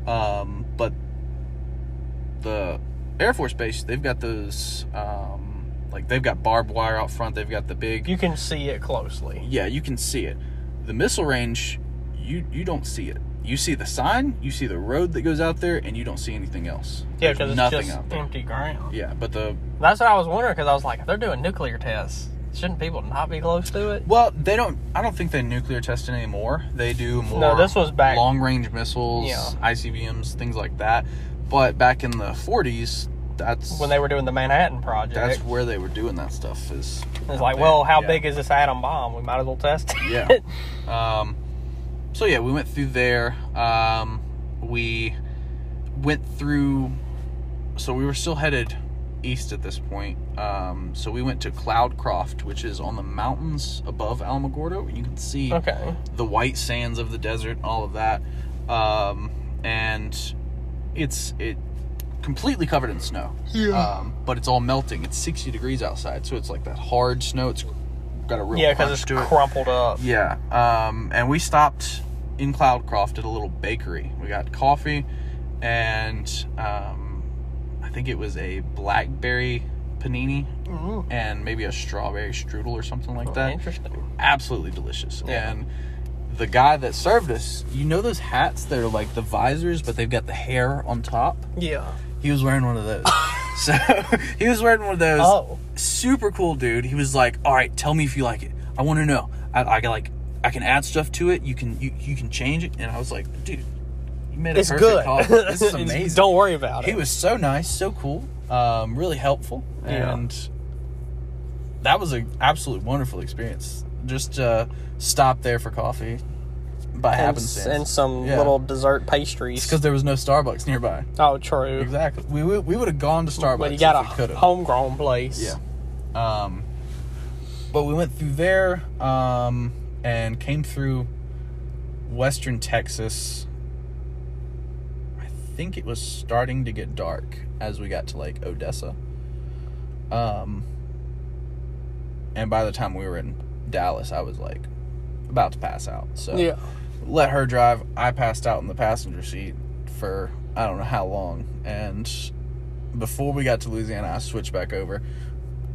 Speaker 2: um, but the Air Force base they've got those um, like they've got barbed wire out front. They've got the big
Speaker 1: You can see it closely.
Speaker 2: yeah, you can see it. The missile range, you you don't see it. You see the sign, you see the road that goes out there, and you don't see anything else.
Speaker 1: Yeah, because it's
Speaker 2: nothing
Speaker 1: just empty ground.
Speaker 2: Yeah, but the
Speaker 1: That's what I was wondering because I was like, they're doing nuclear tests, shouldn't people not be close to it?
Speaker 2: well, they don't. I don't think they nuclear test it anymore. They do more.
Speaker 1: No, this was back-
Speaker 2: long range missiles,
Speaker 1: Yeah.
Speaker 2: ICBMs, things like that. But back in the 40s, that's
Speaker 1: When they were doing the Manhattan Project,
Speaker 2: that's where they were doing that stuff. Is
Speaker 1: it's like, well, how
Speaker 2: Yeah.
Speaker 1: big is this atom bomb? We might as well test it.
Speaker 2: Yeah. *laughs* um, so yeah, we went through there. Um, we went through. So we were still headed east at this point. Um, so we went to Cloudcroft, which is on the mountains above Alamogordo. You can see
Speaker 1: okay.
Speaker 2: the white sands of the desert, all of that, um, and it's it completely covered in snow.
Speaker 1: Yeah.
Speaker 2: Um, but it's all melting. It's sixty degrees outside, so it's like that hard snow. It's got a real
Speaker 1: Yeah, because it's
Speaker 2: to it.
Speaker 1: crumpled up.
Speaker 2: Yeah. Um, and we stopped in Cloudcroft at a little bakery. We got coffee and um, I think it was a blackberry panini
Speaker 1: Mm,
Speaker 2: and maybe a strawberry strudel or something like that.
Speaker 1: Interesting.
Speaker 2: Absolutely delicious.
Speaker 1: Yeah.
Speaker 2: And the guy that served us, you know those hats that are like the visors, but they've got the hair on top?
Speaker 1: Yeah.
Speaker 2: He was wearing one of those. *laughs* so *laughs* he was wearing one of those
Speaker 1: Oh.
Speaker 2: super cool dude. He was like, "All right, tell me if you like it. I want to know. I, I can like, I can add stuff to it. You can, you, you can change it." And I was like, "Dude, you made a
Speaker 1: It's
Speaker 2: perfect
Speaker 1: good.
Speaker 2: coffee. This is *laughs* amazing."
Speaker 1: Don't worry about it.
Speaker 2: he was so nice, so cool, um, really helpful,
Speaker 1: Yeah.
Speaker 2: and that was an absolute wonderful experience. Just uh, stop there for coffee by
Speaker 1: and,
Speaker 2: happenstance,
Speaker 1: and some
Speaker 2: Yeah.
Speaker 1: little dessert pastries.
Speaker 2: because there was no Starbucks nearby.
Speaker 1: oh, true.
Speaker 2: Exactly. We we, we would have gone to Starbucks.
Speaker 1: But you got a
Speaker 2: could've.
Speaker 1: homegrown place.
Speaker 2: Yeah. Um, but we went through there um, and came through western Texas. I think it was starting to get dark as we got to like Odessa. Um, and by the time we were in Dallas, I was like about to pass out. So
Speaker 1: Yeah.
Speaker 2: let her drive. I passed out in the passenger seat for I don't know how long. And before we got to Louisiana, I switched back over.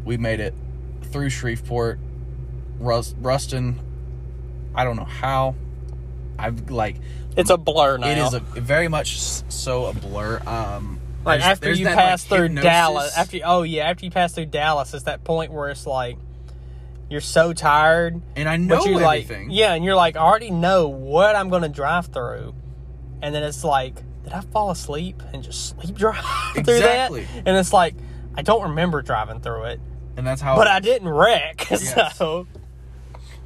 Speaker 2: We made it through Shreveport, Rus- Ruston. I don't know how. I've like
Speaker 1: It's a blur now.
Speaker 2: it is a very much so a blur. Um,
Speaker 1: like
Speaker 2: there's-
Speaker 1: after
Speaker 2: there's
Speaker 1: you
Speaker 2: that,
Speaker 1: pass
Speaker 2: like,
Speaker 1: through
Speaker 2: hypnosis.
Speaker 1: Dallas. After you, oh yeah, after you pass through Dallas, it's that point where it's like you're so tired,
Speaker 2: and I know
Speaker 1: you like
Speaker 2: everything.
Speaker 1: yeah, and you're like I already know what I'm going to drive through, and then it's like did I fall asleep and just sleep drive *laughs* through
Speaker 2: Exactly.
Speaker 1: that? And it's like I don't remember driving through it,
Speaker 2: and that's how.
Speaker 1: but I didn't wreck. *laughs*
Speaker 2: Yes.
Speaker 1: So.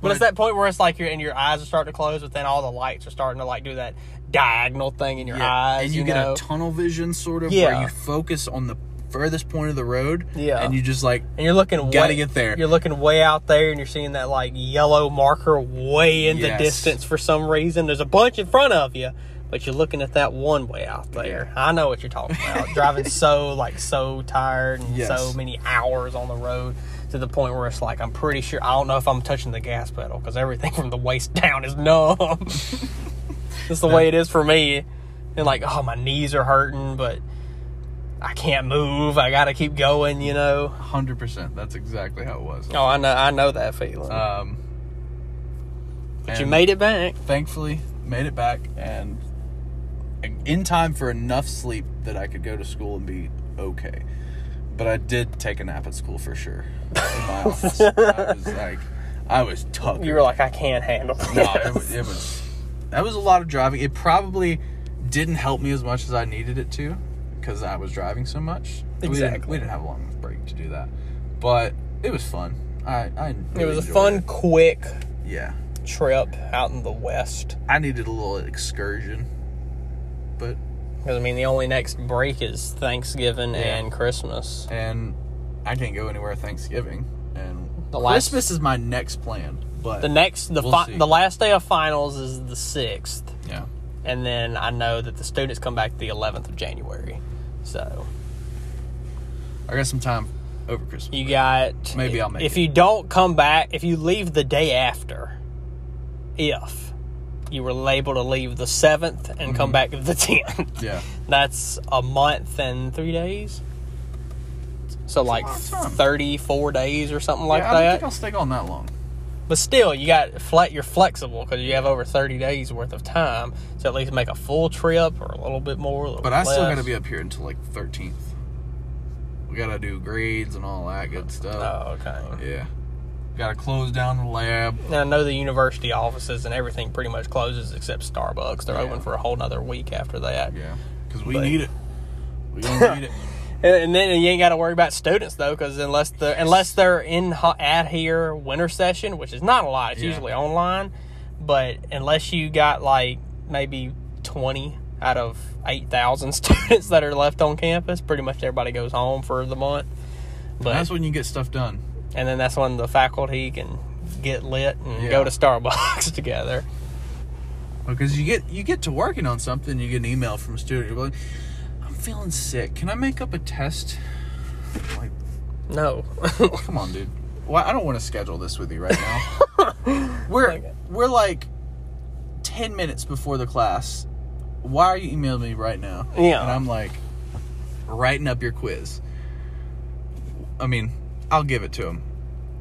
Speaker 1: But it's
Speaker 2: But-
Speaker 1: that point where it's like you're and your eyes are starting to close, but then all the lights are starting to like do that diagonal thing in your
Speaker 2: Yeah,
Speaker 1: eyes.
Speaker 2: and you,
Speaker 1: you,
Speaker 2: get
Speaker 1: know?
Speaker 2: a tunnel vision sort of
Speaker 1: Yeah.
Speaker 2: where you focus on the furthest point of the road.
Speaker 1: Yeah.
Speaker 2: and you just like
Speaker 1: and you're looking
Speaker 2: Gotta
Speaker 1: way,
Speaker 2: get there.
Speaker 1: You're looking way out there, and you're seeing that like yellow marker way in
Speaker 2: Yes.
Speaker 1: the distance for some reason. There's a bunch in front of you, but you're looking at that one way out there. I know what you're talking about. *laughs* Driving so like so tired and
Speaker 2: Yes.
Speaker 1: so many hours on the road to the point where it's like I'm pretty sure I don't know if I'm touching the gas pedal because everything *laughs* from the waist down is numb. *laughs* That's the way it is for me. And like, oh, my knees are hurting, but I can't move. I got to keep going, you know.
Speaker 2: hundred percent. That's exactly how it was.
Speaker 1: Oh, I know, I know that feeling.
Speaker 2: Um,
Speaker 1: but you made it back.
Speaker 2: Thankfully, made it back and in time for enough sleep that I could go to school and be okay. But I did take a nap at school for sure. In my *laughs* office, I was like, I was tuckered.
Speaker 1: You were like, I can't handle this.
Speaker 2: no, it was, it was that was a lot of driving. It probably didn't help me as much as I needed it to because I was driving so much. We didn't,
Speaker 1: Exactly.
Speaker 2: we didn't have a long enough break to do that, but it was fun. I, I
Speaker 1: It was a fun,
Speaker 2: it.
Speaker 1: quick
Speaker 2: Yeah,
Speaker 1: trip out in the west.
Speaker 2: I needed a little excursion, but
Speaker 1: Because I mean, the only next break is Thanksgiving
Speaker 2: Yeah.
Speaker 1: and Christmas.
Speaker 2: and I can't go anywhere Thanksgiving and
Speaker 1: The last-
Speaker 2: Christmas is my next plan. But
Speaker 1: The next, the
Speaker 2: We'll
Speaker 1: fi- the last day of finals is the sixth,
Speaker 2: yeah,
Speaker 1: and then I know that the students come back the eleventh of January. So
Speaker 2: I got some time over Christmas.
Speaker 1: you got
Speaker 2: Maybe I'll make
Speaker 1: if
Speaker 2: it.
Speaker 1: you don't come back, if you leave the day after, if you were able to leave the seventh and
Speaker 2: Mm-hmm.
Speaker 1: come back the tenth, *laughs*
Speaker 2: yeah,
Speaker 1: that's a month and three days. So like
Speaker 2: lot of time.
Speaker 1: thirty-four days or something like
Speaker 2: yeah, I don't
Speaker 1: that.
Speaker 2: think I'll stay on that long.
Speaker 1: But still, you got flat. You're flexible because you have over thirty days worth of time to at least make a full trip or a little bit more. Little
Speaker 2: But I still got to be up here until like thirteenth. We got to do grades and all that good stuff.
Speaker 1: Oh, okay.
Speaker 2: Yeah, got to close down the lab.
Speaker 1: Now, I know the university offices and everything pretty much closes except Starbucks. They're
Speaker 2: Yeah.
Speaker 1: open for a whole nother week after that.
Speaker 2: Yeah, because we
Speaker 1: But-
Speaker 2: need it. We gonna *laughs* need it.
Speaker 1: And, and then you ain't got to worry about students though, because unless the unless they're in ho- at here winter session, which is not a lot, it's
Speaker 2: Yeah.
Speaker 1: usually online. But unless you got like maybe twenty out of eight thousand *laughs* students that are left on campus, pretty much everybody goes home for the month. But
Speaker 2: That's when you get stuff done.
Speaker 1: and then that's when the faculty can get lit and
Speaker 2: Yeah.
Speaker 1: go to Starbucks *laughs* together.
Speaker 2: Because you get you get to working on something, you get an email from a student. You're like, "I'm feeling sick. Can I make up a test?" Like,
Speaker 1: No, oh,
Speaker 2: come on, dude. Well, I don't want to schedule this with you right now. *laughs* we're
Speaker 1: Okay.
Speaker 2: we're like ten minutes before the class. Why are you emailing me right now?
Speaker 1: Yeah.
Speaker 2: and I'm like writing up your quiz. I mean, I'll give it to him.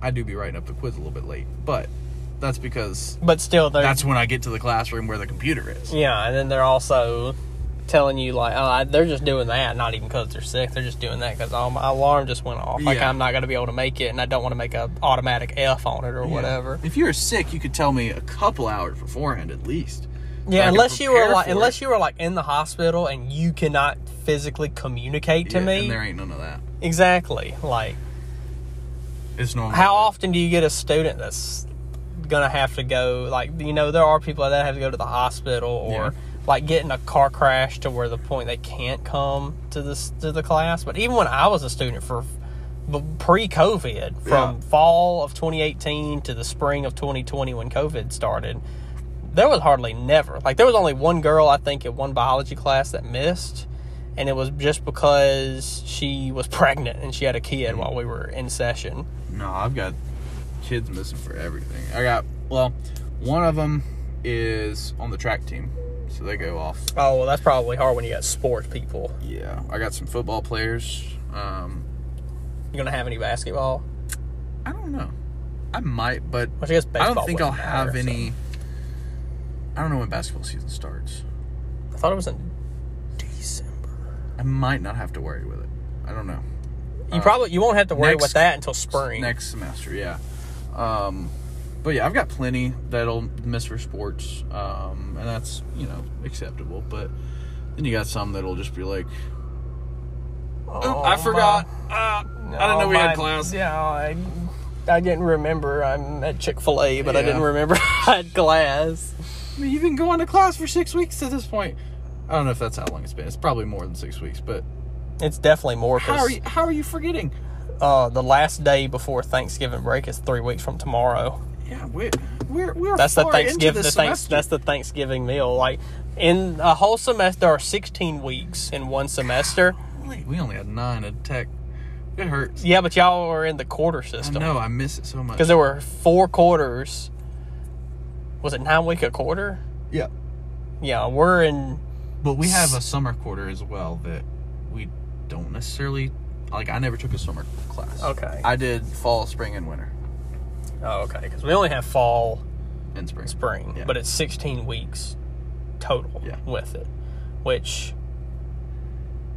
Speaker 2: I do be writing up the quiz a little bit late, but that's because
Speaker 1: but still,
Speaker 2: that's when I get to the classroom where the computer is.
Speaker 1: Yeah, and then they're also telling you like, oh, I, they're just doing that, not even because they're sick. They're just doing that because oh, my alarm just went off. Like
Speaker 2: Yeah.
Speaker 1: I'm not going to be able to make it, and I don't want to make a automatic F on it or whatever.
Speaker 2: If you were sick, you could tell me a couple hours beforehand at least.
Speaker 1: Yeah,
Speaker 2: could
Speaker 1: unless you were
Speaker 2: prepare
Speaker 1: like,
Speaker 2: for
Speaker 1: unless
Speaker 2: it.
Speaker 1: you were like in the hospital and you cannot physically communicate to
Speaker 2: Yeah,
Speaker 1: me.
Speaker 2: and there ain't none of that.
Speaker 1: Exactly. Like,
Speaker 2: It's normal.
Speaker 1: how often do you get a student that's gonna have to go? Like, you know, there are people that have to go to the hospital or
Speaker 2: Yeah.
Speaker 1: Like get in a car crash to where the point they can't come to this to the class. But even when I was a student for pre-COVID, from
Speaker 2: Yeah.
Speaker 1: fall of 2018 to the spring of 2020 when COVID started, there was hardly never like there was only one girl I think in one biology class that missed. And it was just because she was *laughs* pregnant and she had a kid mm-hmm. while we were in session.
Speaker 2: No, I've got kids missing for everything. I got well, one of them is on the track team, so they go off.
Speaker 1: Oh, well, that's probably hard when you got sports people.
Speaker 2: Yeah, I got some football players. Um,
Speaker 1: You gonna have any basketball?
Speaker 2: I don't know. I might, but
Speaker 1: Which I guess
Speaker 2: I don't think I'll have
Speaker 1: matter, so.
Speaker 2: any. I don't know when basketball season starts.
Speaker 1: I thought it was in December.
Speaker 2: I might not have to worry with it. I don't know.
Speaker 1: You
Speaker 2: Uh,
Speaker 1: probably you won't have to worry
Speaker 2: next-
Speaker 1: with that until spring.
Speaker 2: Next semester, yeah. Um, but yeah, I've got plenty that'll miss for sports, um, and that's you know acceptable. But then you got some that'll just be like,
Speaker 1: Oh,
Speaker 2: "Oop, I forgot. Ah, I
Speaker 1: oh,
Speaker 2: didn't know we had class."
Speaker 1: Yeah, I, I didn't remember. I'm at Chick Fil A, but I didn't remember *laughs* I had class.
Speaker 2: I mean, you've been going to class for six weeks at this point. I don't know if that's how long it's been. It's probably more than six weeks. But
Speaker 1: It's definitely more
Speaker 2: how are you? How are you forgetting?
Speaker 1: uh, the last day before Thanksgiving break is three weeks from tomorrow.
Speaker 2: Yeah, we're we're, we're
Speaker 1: That's the Thanksgiving.
Speaker 2: Into
Speaker 1: The thanks, that's the Thanksgiving meal. Like in a whole semester, there are 16 weeks in one semester.
Speaker 2: Golly, we only had nine at tech. It hurts.
Speaker 1: Yeah, but y'all were in the quarter system
Speaker 2: No, I miss it so much.
Speaker 1: because there were four quarters. Was it nine week a quarter?
Speaker 2: yeah.
Speaker 1: Yeah, we're in.
Speaker 2: But we have a summer quarter as well that we don't necessarily like. I never took a summer class.
Speaker 1: Okay.
Speaker 2: I did fall, spring, and winter.
Speaker 1: Oh, okay, because we only have fall,
Speaker 2: And spring.
Speaker 1: spring,
Speaker 2: Yeah.
Speaker 1: but it's 16 weeks total
Speaker 2: Yeah.
Speaker 1: with it, which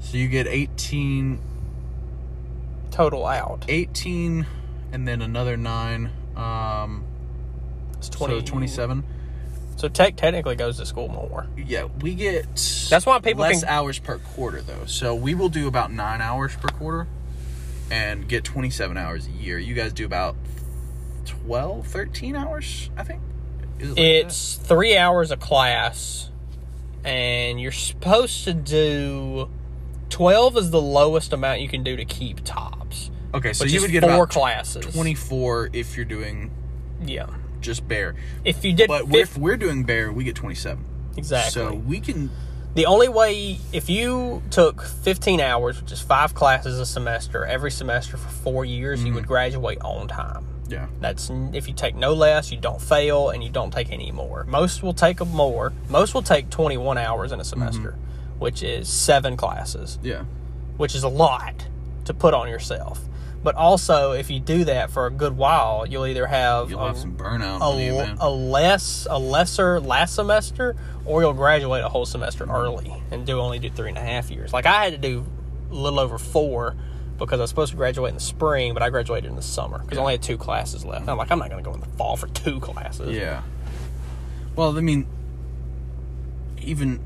Speaker 2: So you get 18,
Speaker 1: total out
Speaker 2: 18 and then another nine. Um,
Speaker 1: it's
Speaker 2: so
Speaker 1: 20,
Speaker 2: 27.
Speaker 1: So tech technically goes to school more.
Speaker 2: Yeah, we get
Speaker 1: That's why people
Speaker 2: less
Speaker 1: can-
Speaker 2: hours per quarter though. So we will do about nine hours per quarter and get 27 hours a year. You guys do about 12, 13 hours, I think. It like
Speaker 1: It's three hours a class, and you're supposed to do twelve is the lowest amount you can do to keep TOPS.
Speaker 2: okay. So you would get
Speaker 1: four classes.
Speaker 2: 24 if you're doing
Speaker 1: Yeah.
Speaker 2: just bare.
Speaker 1: If you did,
Speaker 2: But if we're doing bare, we get 27.
Speaker 1: exactly.
Speaker 2: So we can.
Speaker 1: The only way, if you took 15 hours, which is five classes a semester, every semester for four years, you
Speaker 2: Mm-hmm.
Speaker 1: would graduate on time.
Speaker 2: Yeah.
Speaker 1: That's if you take no less, you don't fail, and you don't take any more. Most will take more. Most will take 21 hours in a semester,
Speaker 2: Mm-hmm.
Speaker 1: which is seven classes,
Speaker 2: Yeah.
Speaker 1: which is a lot to put on yourself. But also, if you do that for a good while, you'll either have
Speaker 2: You'll
Speaker 1: a,
Speaker 2: have some burnout
Speaker 1: a,
Speaker 2: you,
Speaker 1: a less a lesser last semester, or you'll graduate a whole semester
Speaker 2: Mm-hmm.
Speaker 1: early and do only do three and a half years. Like I had to do a little over four because I was supposed to graduate in the spring, but I graduated in the summer because I only had two classes left. I'm like, I'm not going to go in the fall for two classes.
Speaker 2: Yeah. Well, I mean, even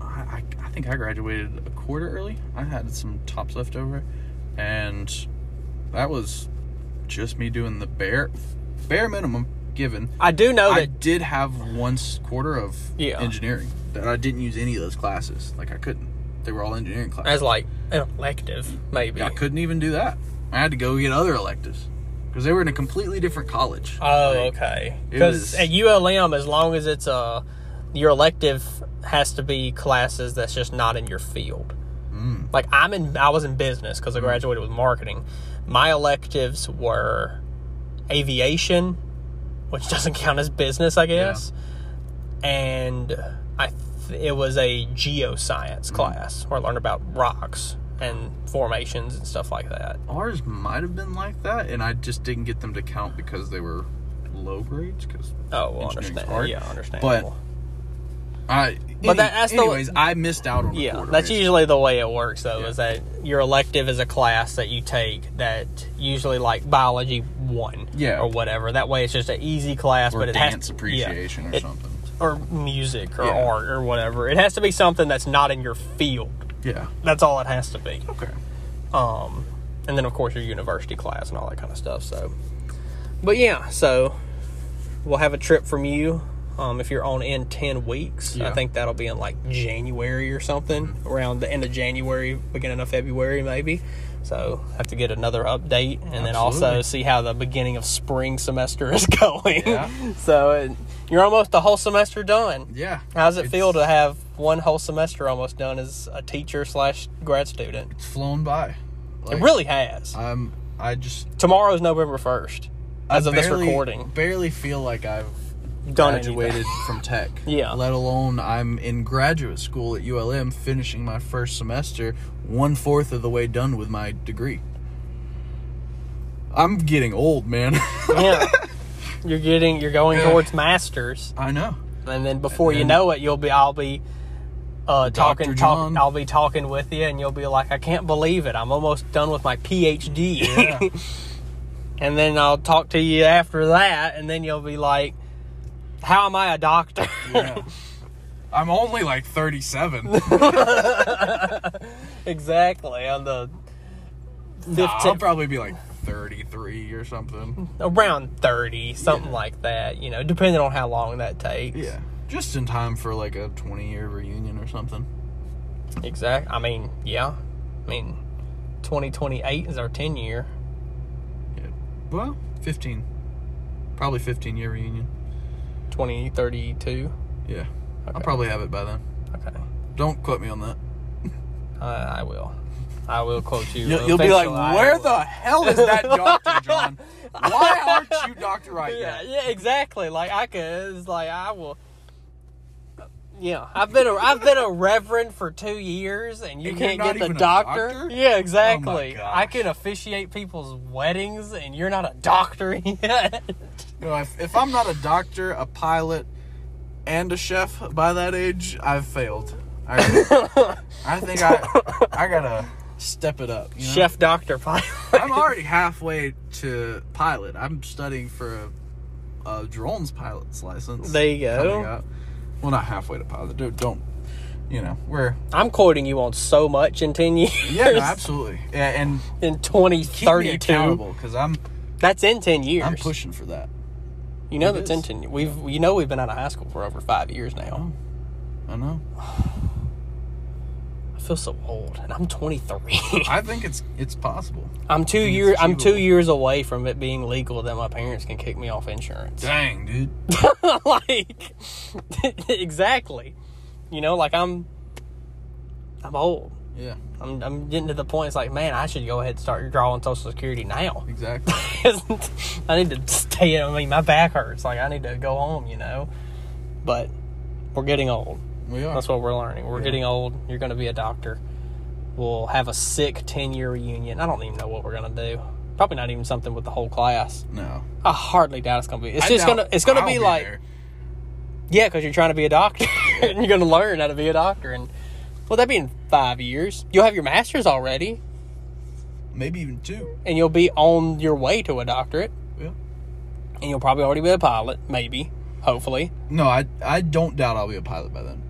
Speaker 2: I, I, think I graduated a quarter early. I had some TOPS left over, and that was just me doing the bare bare minimum given.
Speaker 1: I do know
Speaker 2: I
Speaker 1: that.
Speaker 2: did have one quarter of
Speaker 1: Yeah.
Speaker 2: engineering that I didn't use any of those classes. Like I couldn't. They were all engineering classes.
Speaker 1: As like an elective, maybe.
Speaker 2: I couldn't even do that. I had to go get other electives because they were in a completely different college.
Speaker 1: Oh,
Speaker 2: Like,
Speaker 1: okay. Because at ULM, as long as it's a your elective has to be classes that's just not in your field.
Speaker 2: Mm.
Speaker 1: Like I'm in, I was in business because I graduated with marketing. My electives were aviation, which *laughs* doesn't count as business, I guess, and I it was a geoscience class where I learned about rocks and formations and stuff like that.
Speaker 2: Ours might have been like that, and I just didn't get them to count because they were low grades. Because
Speaker 1: Oh, well, understand.
Speaker 2: hard.
Speaker 1: Yeah, understandable.
Speaker 2: I,
Speaker 1: But that- that's the-
Speaker 2: anyways, I missed out on.
Speaker 1: Yeah, that's usually the way it works, though.
Speaker 2: Yeah.
Speaker 1: Is that your elective is a class that you take that usually like biology one,
Speaker 2: Yeah.
Speaker 1: or whatever. That way, it's just an easy class,
Speaker 2: or
Speaker 1: but it
Speaker 2: dance
Speaker 1: has
Speaker 2: appreciation
Speaker 1: yeah,
Speaker 2: or
Speaker 1: it-
Speaker 2: something.
Speaker 1: Or music or
Speaker 2: Yeah.
Speaker 1: art or whatever. It has to be something that's not in your field.
Speaker 2: Yeah.
Speaker 1: That's all it has to be.
Speaker 2: Okay.
Speaker 1: Um, and then of course your university class and all that kind of stuff. So, but yeah, so we'll have a trip from you. Um, if you're on in ten weeks, I think that'll be in like January or something, around the end of January, beginning of February, maybe. So I have to get another update, and then also see how the beginning of spring semester is *laughs* going.
Speaker 2: Yeah.
Speaker 1: so uh, you're almost the whole semester done.
Speaker 2: Yeah.
Speaker 1: How does it feel to have one whole semester almost done as a teacher slash grad student?
Speaker 2: It's flown by.
Speaker 1: It really has.
Speaker 2: I'm. I just
Speaker 1: Tomorrow's November first, as
Speaker 2: I
Speaker 1: of this recording.
Speaker 2: Barely feel like I've
Speaker 1: Done
Speaker 2: graduated
Speaker 1: anything. *laughs*
Speaker 2: from tech.
Speaker 1: Yeah.
Speaker 2: Let alone I'm in graduate school at ULM, finishing my first semester, one fourth of the way done with my degree. I'm getting old, man.
Speaker 1: yeah, *laughs* you're getting, you're going
Speaker 2: Yeah.
Speaker 1: towards masters,
Speaker 2: I know.
Speaker 1: and then before you know it, you'll be, I'll be. Uh, talking, talk, I'll be talking with you, and you'll be like, "I can't believe it! I'm almost done with my PhD."
Speaker 2: Yeah. *laughs*
Speaker 1: and then I'll talk to you after that, and then you'll be like, "How am I a doctor?"
Speaker 2: Yeah. I'm only like 37. *laughs* *laughs*
Speaker 1: exactly on the
Speaker 2: Nah,
Speaker 1: 15
Speaker 2: I'll probably be like 33 or something.
Speaker 1: around 30 something
Speaker 2: Yeah.
Speaker 1: like that you know depending on how long that takes
Speaker 2: Yeah. Just in time for like a 20 year reunion or something.
Speaker 1: exact i mean yeah i mean 2028 is our 10 year
Speaker 2: Yeah. Well, 15. Probably 15 year reunion.
Speaker 1: 2032
Speaker 2: Yeah. I'll probably have it by then.
Speaker 1: okay
Speaker 2: Don't quote me on that.
Speaker 1: uh, i will i will quote you
Speaker 2: You'll, you'll be like, where
Speaker 1: will."
Speaker 2: the hell is that *laughs* Dr. John? Why aren't you Dr. Right
Speaker 1: yeah,
Speaker 2: yet?
Speaker 1: yeah, exactly. Like I could, it's like I will. Yeah, I've been a I've been a reverend for two years, and you
Speaker 2: And
Speaker 1: can't get the
Speaker 2: a
Speaker 1: doctor.
Speaker 2: doctor?
Speaker 1: Yeah, exactly.
Speaker 2: Oh.
Speaker 1: I can officiate people's weddings, and you're not a doctor *laughs* yet.
Speaker 2: You know, if, if I'm not a doctor, a pilot, and a chef by that age, I've failed. I, *laughs* I think I I gotta step it up. You know?
Speaker 1: Chef, doctor, pilot.
Speaker 2: I'm already halfway to pilot. I'm studying for a uh, drone's pilot's license.
Speaker 1: There you go.
Speaker 2: Well, not halfway to. Dude, don't. You know, we're
Speaker 1: I'm quoting you on so much in 10 years.
Speaker 2: yeah, no, *laughs* absolutely. Yeah, and
Speaker 1: in
Speaker 2: keep
Speaker 1: 2032.
Speaker 2: because I'm
Speaker 1: That's in 10 years.
Speaker 2: I'm pushing for that.
Speaker 1: You know
Speaker 2: It
Speaker 1: that's
Speaker 2: is.
Speaker 1: in 10 years. We've, you know we've been out of high school for over five years now.
Speaker 2: I know.
Speaker 1: I feel so old, and I'm 23. *laughs*
Speaker 2: I think it's it's possible.
Speaker 1: I'm two years. I'm two years away from it being legal that my parents can kick me off insurance. *laughs*
Speaker 2: Dang, dude.
Speaker 1: like, *laughs* exactly. You know, like I'm, I'm old.
Speaker 2: Yeah,
Speaker 1: I'm, I'm getting to the point. It's like, man, I should go ahead and start drawing Social Security now.
Speaker 2: exactly.
Speaker 1: I need to stay. I mean, my back hurts. Like, I need to go home. You know, but we're getting old.
Speaker 2: We are.
Speaker 1: That's what we're learning. We're
Speaker 2: Yeah.
Speaker 1: getting old. You're going to be a doctor. We'll have a sick 10 year reunion. I don't even know what we're going to do. Probably not even something with the whole class.
Speaker 2: no.
Speaker 1: I hardly doubt it's going to be. It's
Speaker 2: I
Speaker 1: just going to. It's going to
Speaker 2: I'll
Speaker 1: be like
Speaker 2: there.
Speaker 1: yeah, because you're trying to be a doctor and *laughs* *laughs* you're going to learn how to be a doctor. And well, that be in five years. You'll have your master's already,
Speaker 2: maybe even two.
Speaker 1: and you'll be on your way to a doctorate.
Speaker 2: Yeah.
Speaker 1: And you'll probably already be a pilot, maybe, hopefully.
Speaker 2: No, I I don't doubt I'll be a pilot by then.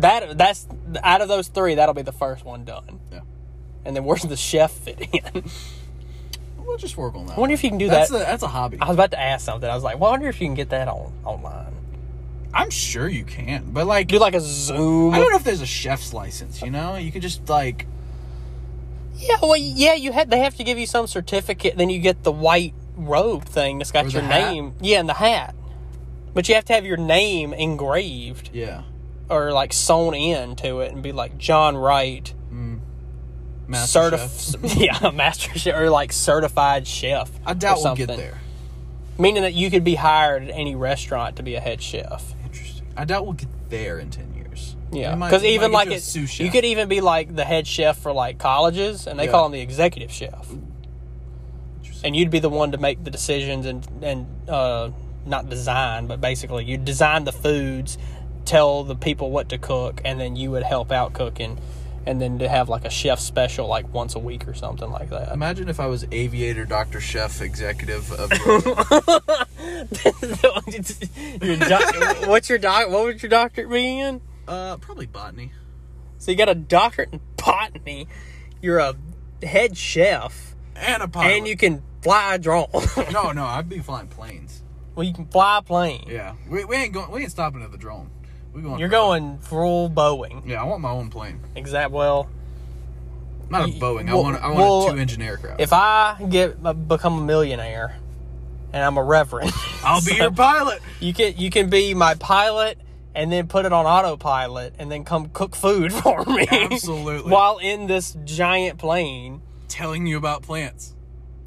Speaker 1: That that's out of those three, that'll be the first one done.
Speaker 2: Yeah.
Speaker 1: And then where's the chef fit in? *laughs*
Speaker 2: We'll just work on that.
Speaker 1: I wonder if you can do
Speaker 2: that's
Speaker 1: that.
Speaker 2: A, that's a hobby.
Speaker 1: I was about to ask something. I was like, well, I wonder if you can get that on online.
Speaker 2: I'm sure you can, but like,
Speaker 1: Do like a Zoom.
Speaker 2: I don't know if there's a chef's license. You know, you could just like,
Speaker 1: Yeah, well, yeah, you had. They have to give you some certificate. Then you get the white robe thing that's got your
Speaker 2: hat?
Speaker 1: name. Yeah, and the hat. But you have to have your name engraved
Speaker 2: yeah,
Speaker 1: or like sewn in to it and be like John Wright,
Speaker 2: master chef.
Speaker 1: certified. *laughs* yeah, *laughs* master chef or like certified chef.
Speaker 2: I doubt we'll get there.
Speaker 1: Meaning that you could be hired at any restaurant to be a head chef.
Speaker 2: Interesting. I doubt we'll get there in ten years.
Speaker 1: Yeah, because even like it,
Speaker 2: to a sous
Speaker 1: you could even be like the head chef for like colleges, and they
Speaker 2: Yeah.
Speaker 1: call him the executive chef. And you'd be the one to make the decisions and and uh, not design, but basically you design the foods, tell the people what to cook, and then you would help out cooking, and then to have like a chef special like once a week or something like that.
Speaker 2: Imagine if I was aviator, doctor, chef, executive of. *laughs* *laughs*
Speaker 1: your doc- what's your doc? What would your doctorate be in?
Speaker 2: uh, probably botany.
Speaker 1: So you got a doctorate in botany. You're a head chef,
Speaker 2: And a pilot.
Speaker 1: and you can fly a drone.
Speaker 2: No, no, I'd be flying planes.
Speaker 1: well, you can fly a plane.
Speaker 2: Yeah, we, we ain't going. We ain't stopping at the drone. We going.
Speaker 1: You're going full Boeing.
Speaker 2: Yeah, I want my own plane.
Speaker 1: Exact. Well,
Speaker 2: Not a Boeing. I
Speaker 1: well-
Speaker 2: want. I want
Speaker 1: well,
Speaker 2: a two-engine aircraft.
Speaker 1: if I get uh, become a millionaire, and I'm a reverend, *laughs*
Speaker 2: I'll be your pilot.
Speaker 1: You can you can be my pilot, and then put it on autopilot, and then come cook food *laughs* for me.
Speaker 2: Absolutely.
Speaker 1: While in this giant plane,
Speaker 2: Telling you about plants.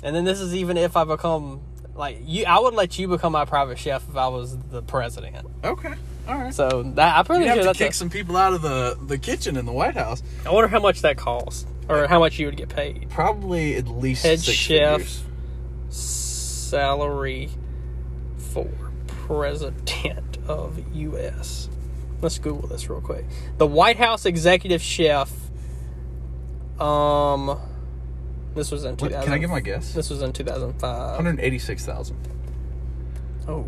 Speaker 1: and then this is even if I become like you. I would let you become my private chef if I was the president.
Speaker 2: Okay. All right.
Speaker 1: So that I'm pretty
Speaker 2: You have
Speaker 1: sure
Speaker 2: to
Speaker 1: that's.
Speaker 2: kick
Speaker 1: a-
Speaker 2: some people out of the the kitchen in the White House.
Speaker 1: I wonder how much that costs, or how much you would get paid.
Speaker 2: Probably at least
Speaker 1: Head
Speaker 2: six
Speaker 1: chef.
Speaker 2: figures.
Speaker 1: salary for president of U.S. Let's Google this real quick. The White House executive chef. Um, this was in
Speaker 2: What,
Speaker 1: 2000.
Speaker 2: can I give my guess?
Speaker 1: This was in 2005.
Speaker 2: One hundred eighty-six thousand.
Speaker 1: Oh,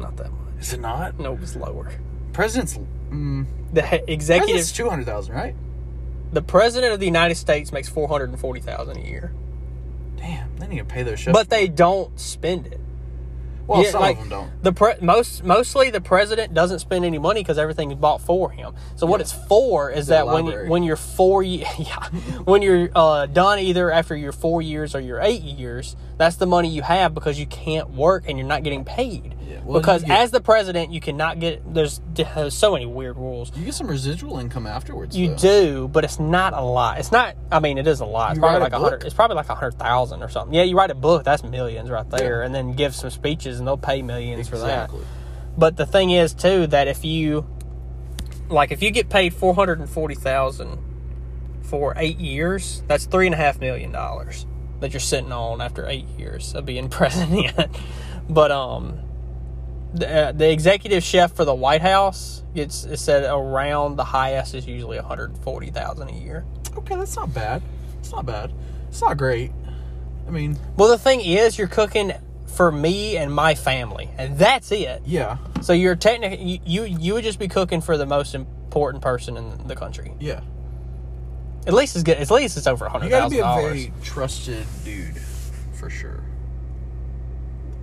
Speaker 1: not that much.
Speaker 2: Is it not?
Speaker 1: No, it was lower.
Speaker 2: President's. Mm,
Speaker 1: The he- executive,
Speaker 2: two hundred thousand, right?
Speaker 1: the president of the United States makes four hundred and forty thousand a year,
Speaker 2: Damn, they need to pay their chefs.
Speaker 1: but they don't spend it.
Speaker 2: well,
Speaker 1: Yeah,
Speaker 2: some
Speaker 1: like,
Speaker 2: of them don't.
Speaker 1: The pre- most mostly the president doesn't spend any money because everything is bought for him. So what it's for is
Speaker 2: The
Speaker 1: that when
Speaker 2: library.
Speaker 1: when you're four ye- *laughs* yeah when you're uh, done either after your four years or your eight years, that's the money you have because you can't work and you're not getting paid.
Speaker 2: Yeah, well,
Speaker 1: because
Speaker 2: get-
Speaker 1: as the president, you cannot get there's, there's so many weird rules.
Speaker 2: You get some residual income afterwards.
Speaker 1: You
Speaker 2: though.
Speaker 1: do, but it's not a lot. It's not. I mean, it is a lot. It's
Speaker 2: You
Speaker 1: probably like
Speaker 2: a
Speaker 1: a hundred. It's probably like a hundred thousand or something. Yeah, you write a book. That's millions right there, and then give some speeches, and they'll pay millions for that.
Speaker 2: Exactly.
Speaker 1: But the thing is too that if you like if you get paid four hundred and forty thousand for eight years, that's three and a half million dollars that you're sitting on after eight years of being *laughs* president. but um, the, uh, the executive chef for the White House gets it said around the highest is usually one hundred forty thousand a year.
Speaker 2: Okay, that's not bad. It's not bad. It's not great. I mean,
Speaker 1: Well, the thing is, you're cooking for me and my family, and that's it.
Speaker 2: Yeah.
Speaker 1: So you're technically you, you you would just be cooking for the most important person in the country.
Speaker 2: Yeah.
Speaker 1: At least it's good. At least it's over a
Speaker 2: You got to be a
Speaker 1: dollars.
Speaker 2: very trusted dude, for sure.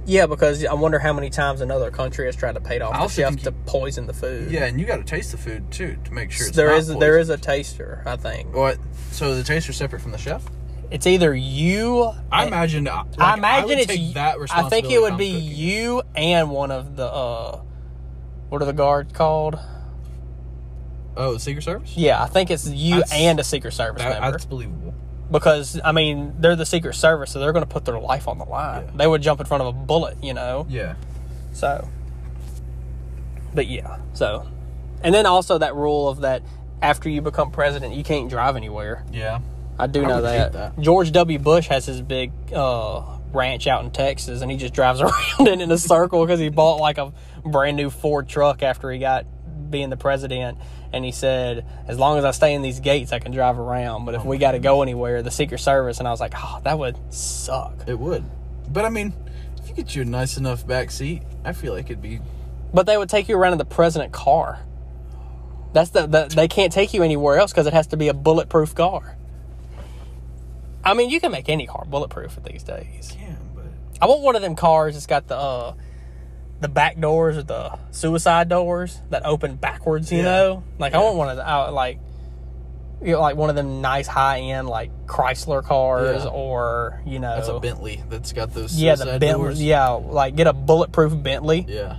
Speaker 1: Yeah, because I wonder how many times another country has tried to pay off
Speaker 2: I
Speaker 1: the
Speaker 2: also
Speaker 1: chef
Speaker 2: think
Speaker 1: to
Speaker 2: you-
Speaker 1: poison the food.
Speaker 2: Yeah, and you got to taste the food too to make sure it's
Speaker 1: there
Speaker 2: not
Speaker 1: is there is a
Speaker 2: poisoned.
Speaker 1: taster. I think
Speaker 2: What? So the taster separate from the chef?
Speaker 1: it's either you.
Speaker 2: I imagine. uh, Like,
Speaker 1: I imagine
Speaker 2: would
Speaker 1: it's.
Speaker 2: take that
Speaker 1: I
Speaker 2: responsibility.
Speaker 1: think it would
Speaker 2: I'm
Speaker 1: be
Speaker 2: cooking.
Speaker 1: you and one of the. uh What are the guards called?
Speaker 2: Oh, the Secret Service.
Speaker 1: Yeah, I think it's you
Speaker 2: That's-
Speaker 1: and a Secret Service
Speaker 2: That,
Speaker 1: member.
Speaker 2: that's believable.
Speaker 1: Because I mean they're the Secret Service, so they're going to put their life on the line.
Speaker 2: Yeah.
Speaker 1: They would jump in front of a bullet, you know.
Speaker 2: Yeah.
Speaker 1: So, but yeah, so, and then also that rule of that after you become president, you can't drive anywhere.
Speaker 2: Yeah.
Speaker 1: I do
Speaker 2: I
Speaker 1: know that.
Speaker 2: that.
Speaker 1: George W. Bush has his big uh, ranch out in Texas, and he just drives *laughs* around it in a circle because he bought like a brand new Ford truck after he got being the president. And he said, as long as I stay in these gates, I can drive around. But if we got to go anywhere, the Secret Service. And I was like, oh, that would suck.
Speaker 2: It would. But I mean, if you get you a nice enough back seat, I feel like it'd be.
Speaker 1: But they would take you around in the president car. That's the, the they can't take you anywhere else because it has to be a bulletproof car. I mean, you can make any car bulletproof these days.
Speaker 2: Yeah, but
Speaker 1: I want one of them cars that's got the uh, the back doors or the suicide doors that open backwards. You
Speaker 2: Yeah.
Speaker 1: know, like I want one of the uh, like you know, like one of them nice high end like Chrysler cars
Speaker 2: Yeah.
Speaker 1: or you know
Speaker 2: that's a Bentley that's got those.
Speaker 1: yeah the Bentley yeah like get a bulletproof Bentley
Speaker 2: Yeah.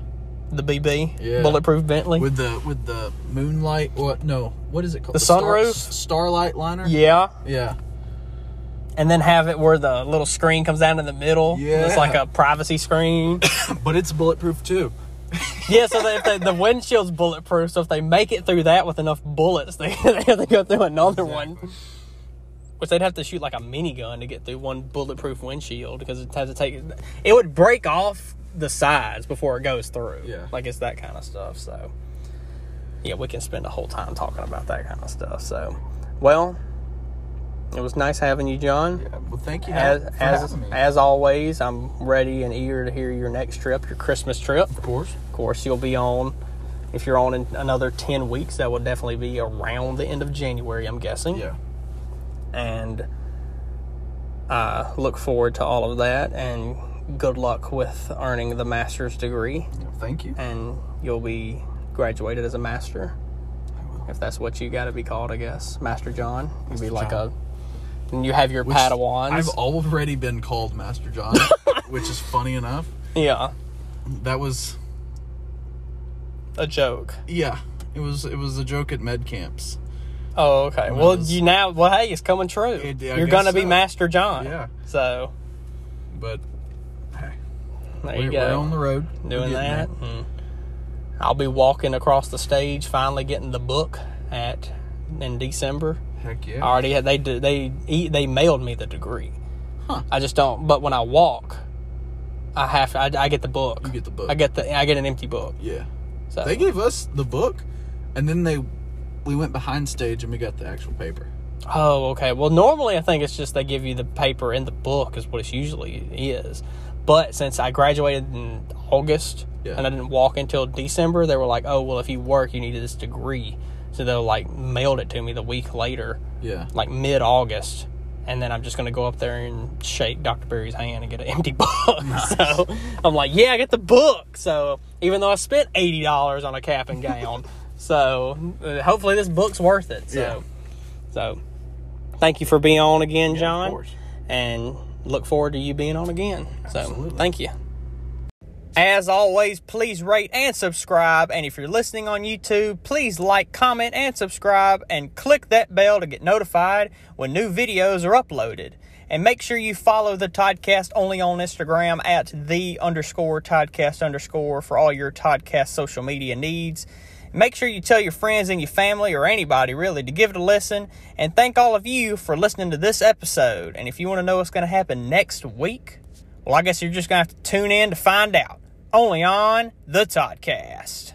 Speaker 1: the BB
Speaker 2: Yeah.
Speaker 1: bulletproof Bentley
Speaker 2: With the with the moonlight. What? No. What is it called?
Speaker 1: The
Speaker 2: star-
Speaker 1: sunroof?
Speaker 2: starlight liner.
Speaker 1: yeah
Speaker 2: Yeah.
Speaker 1: And then have it where the little screen comes down in the middle
Speaker 2: Yeah.
Speaker 1: it's like a privacy screen *coughs*
Speaker 2: But it's bulletproof too. *laughs*
Speaker 1: Yeah, so that if they, the windshield's bulletproof, so if they make it through that with enough bullets, *laughs* they, they have to go through another one. Which they'd have to shoot like a minigun to get through one bulletproof windshield because it has to take. It would break off the sides before it goes through.
Speaker 2: Yeah.
Speaker 1: like it's that kind of stuff. So, yeah, we can spend a whole time talking about that kind of stuff. So, well, it was nice having you, John.
Speaker 2: Yeah. Well, thank you
Speaker 1: As
Speaker 2: for
Speaker 1: as
Speaker 2: having me.
Speaker 1: as always, I'm ready and eager to hear your next trip, your Christmas trip.
Speaker 2: of course.
Speaker 1: Of course, you'll be on. If you're on in another ten weeks, that will definitely be around the end of January. I'm guessing.
Speaker 2: Yeah.
Speaker 1: And I look forward to all of that. And good luck with earning the master's degree.
Speaker 2: Thank you.
Speaker 1: And you'll be graduated as a master, if that's what you got to be called. I guess Master John. You'll be like
Speaker 2: John.
Speaker 1: a. And you have your
Speaker 2: Which
Speaker 1: Padawans.
Speaker 2: I've already been called Master John, *laughs* which is funny enough.
Speaker 1: yeah,
Speaker 2: That was
Speaker 1: a joke.
Speaker 2: yeah. It was it was a joke at med camps.
Speaker 1: Oh, okay. Well,
Speaker 2: was-
Speaker 1: you now. Well, hey, it's coming true.
Speaker 2: It-
Speaker 1: You're gonna be. Master John.
Speaker 2: Yeah.
Speaker 1: So
Speaker 2: But hey,
Speaker 1: there
Speaker 2: we're,
Speaker 1: you
Speaker 2: we're
Speaker 1: go.
Speaker 2: on the road.
Speaker 1: Doing that. I'll be walking across the stage, finally getting the book at in December.
Speaker 2: Heck
Speaker 1: I already had they did they they mailed me the degree.
Speaker 2: Huh.
Speaker 1: I just don't. But when I walk, I have I, I get the book.
Speaker 2: You get the book.
Speaker 1: I get the I get an empty book.
Speaker 2: yeah.
Speaker 1: So
Speaker 2: They gave us the book, and then they we went behind stage and we got the actual paper.
Speaker 1: Oh, okay. Well, normally I think it's just they give you the paper and the book is what it usually is. But since I graduated in August
Speaker 2: Yeah.
Speaker 1: and I didn't walk until December, they were like, "Oh, well, if you work, you needed this degree." So they'll like mailed it to me the week later,
Speaker 2: Yeah.
Speaker 1: like mid August, and then I'm just gonna go up there and shake Dr. Berry's hand and get an empty *laughs* book. So I'm like, "Yeah, I get the book." So even though I spent eighty dollars on a cap and gown, *laughs* so uh, hopefully this book's worth it. So,
Speaker 2: Yeah.
Speaker 1: so thank you for being on again,
Speaker 2: Yeah,
Speaker 1: John.
Speaker 2: Of course.
Speaker 1: And look forward to you being on again. So thank you. As always, please rate and subscribe. And if you're listening on YouTube, please like, comment, and subscribe and click that bell to get notified when new videos are uploaded. And make sure you follow the Toddcast only on Instagram at the underscore Toddcast underscore for all your Toddcast social media needs. Make sure you tell your friends and your family or anybody really to give it a listen. And thank all of you for listening to this episode. And if you want to know what's going to happen next week, well, I guess you're just going to have to tune in to find out. Only on the Toddcast.